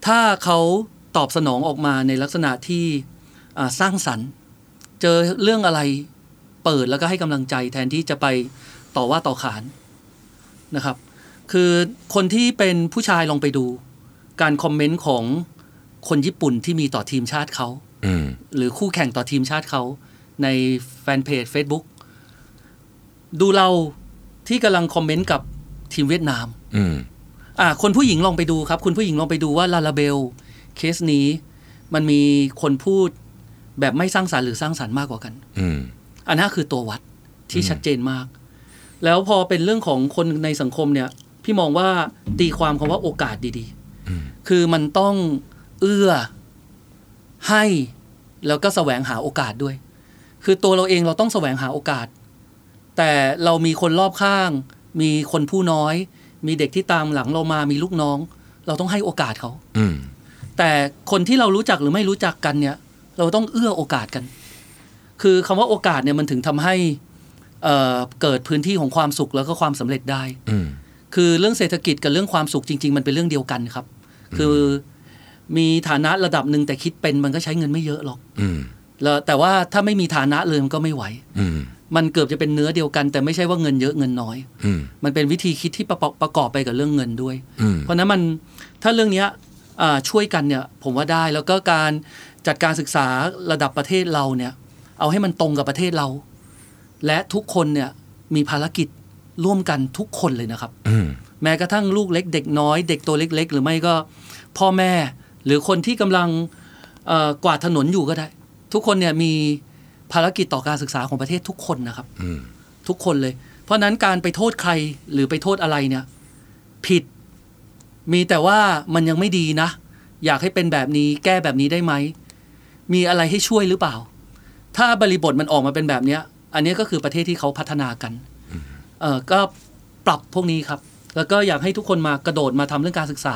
ถ้าเขาตอบสนองออกมาในลักษณะที่อ่าสร้างสรรค์ เจอเรื่องอะไร เปิดแล้วก็ให้กำลังใจแทนที่จะไปต่อว่าต่อขานนะครับ คือคนที่เป็นผู้ชายลองไปดู การคอมเมนต์ของคนญี่ปุ่นที่มีต่อทีมชาติเขาอืมหรือคู่แข่งต่อทีมชาติเขาในแฟนเพจ Facebook ดูเราที่กำลังคอมเมนต์กับทีมเวียดนามอืมอ่า คนผู้หญิงลองไปดูครับ คุณผู้หญิงลองไปดูว่าลาลาเบลเคสนี้ มันมีคนพูดแบบไม่สร้างสรรค์หรือสร้างสรรค์มากกว่ากัน อืม อันนั้นคือตัววัดที่ชัดเจนมาก แล้วพอเป็นเรื่องของคนในสังคมเนี่ย พี่มองว่าตีความคำว่าโอกาสดีอืมๆคือมันต้องเอื้อให้แล้วก็แสวงหาโอกาสด้วย คือตัวเราเองเราต้องแสวงหาโอกาส แต่เรามีคนรอบข้าง มีคนผู้น้อย มีเด็กที่ตามหลังเรามามีลูกน้อง เราต้องให้โอกาสเขาอืมแต่คนที่เรารู้จักหรือไม่รู้จักกันเนี่ย เราต้องเอื้อโอกาสกัน คือคำว่าโอกาสเนี่ยมันถึงทำให้เอ่อเกิดพื้นที่ของความสุขแล้วก็ความสำเร็จได้อืมคือเรื่องเศรษฐกิจกับเรื่องความสุขจริง ๆ มันเป็นเรื่องเดียวกันครับ คือมีฐานะระดับหนึ่งแต่คิดเป็นมันก็ใช้เงินไม่เยอะหรอกอืมแล้วแต่ว่าถ้าไม่มีฐานะเลยมันก็ไม่ไหวอืมมันเกือบจะเป็นเนื้อเดียวกัน แต่ไม่ใช่ว่าเงินเยอะเงินน้อยอืมมันเป็นวิธีคิดที่ประกอบประกอบไปกับเรื่องเงินด้วยอืมเพราะฉะนั้นมันถ้าเรื่องเนี้ยอ่าช่วยกันเนี่ยผมว่าได้แล้วก็การจัดการศึกษาระดับประเทศเราเนี่ย เอาให้มันตรงกับประเทศเรา และทุกคนเนี่ยมีภารกิจร่วมกันทุกคนเลยนะครับอืมแม้กระทั่งลูกเล็กเด็กน้อยเด็กตัวเล็ก ๆ หรือไม่ก็พ่อแม่ หรือคนที่กำลังเอ่อกวาดถนนอยู่ก็ได้ ทุกคนเนี่ยมีภารกิจต่อการศึกษาของประเทศทุกคนนะครับอืมทุกคนเลย เพราะฉะนั้นการไปโทษใครหรือไปโทษอะไรเนี่ย ผิด มีแต่ว่ามันยังไม่ดีนะ อยากให้เป็นแบบนี้แก้แบบนี้ได้ไหม มีอะไรให้ช่วยหรือเปล่า ถ้าบริบทมันออกมาเป็นแบบเนี้ย อันนี้ก็คือประเทศที่เขาพัฒนากันเออก็ปรับพวกนี้ครับ แล้วก็อยากให้ทุกคนมากระโดดมาทำเรื่องการศึกษา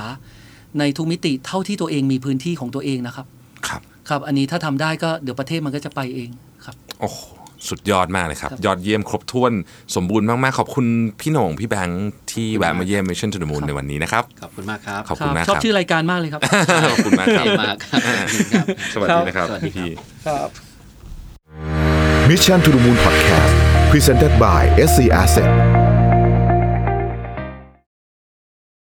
ในทุกมิติเท่าที่ตัวเองมีพื้นที่ของตัวเองนะครับ ครับ ครับ อันนี้ถ้าทำได้ก็เดี๋ยวประเทศมันก็จะไปเองครับ โอ้โหสุดยอดมากเลยครับครับยอดเยี่ยมครบถ้วนสมบูรณ์มาก ๆ ขอบคุณพี่โหน่งพี่แบงค์ที่แวะมาเยี่ยม Mission to the Moon ในวันนี้นะครับ ขอบคุณมากครับ ขอบคุณมากชอบครับชื่อรายการมากเลยครับ ขอบคุณมากครับเท่มากครับครับสวัสดีนะครับสวัสดีครับพี่ครับ Mission to the Moon Podcast Presented by SC Asset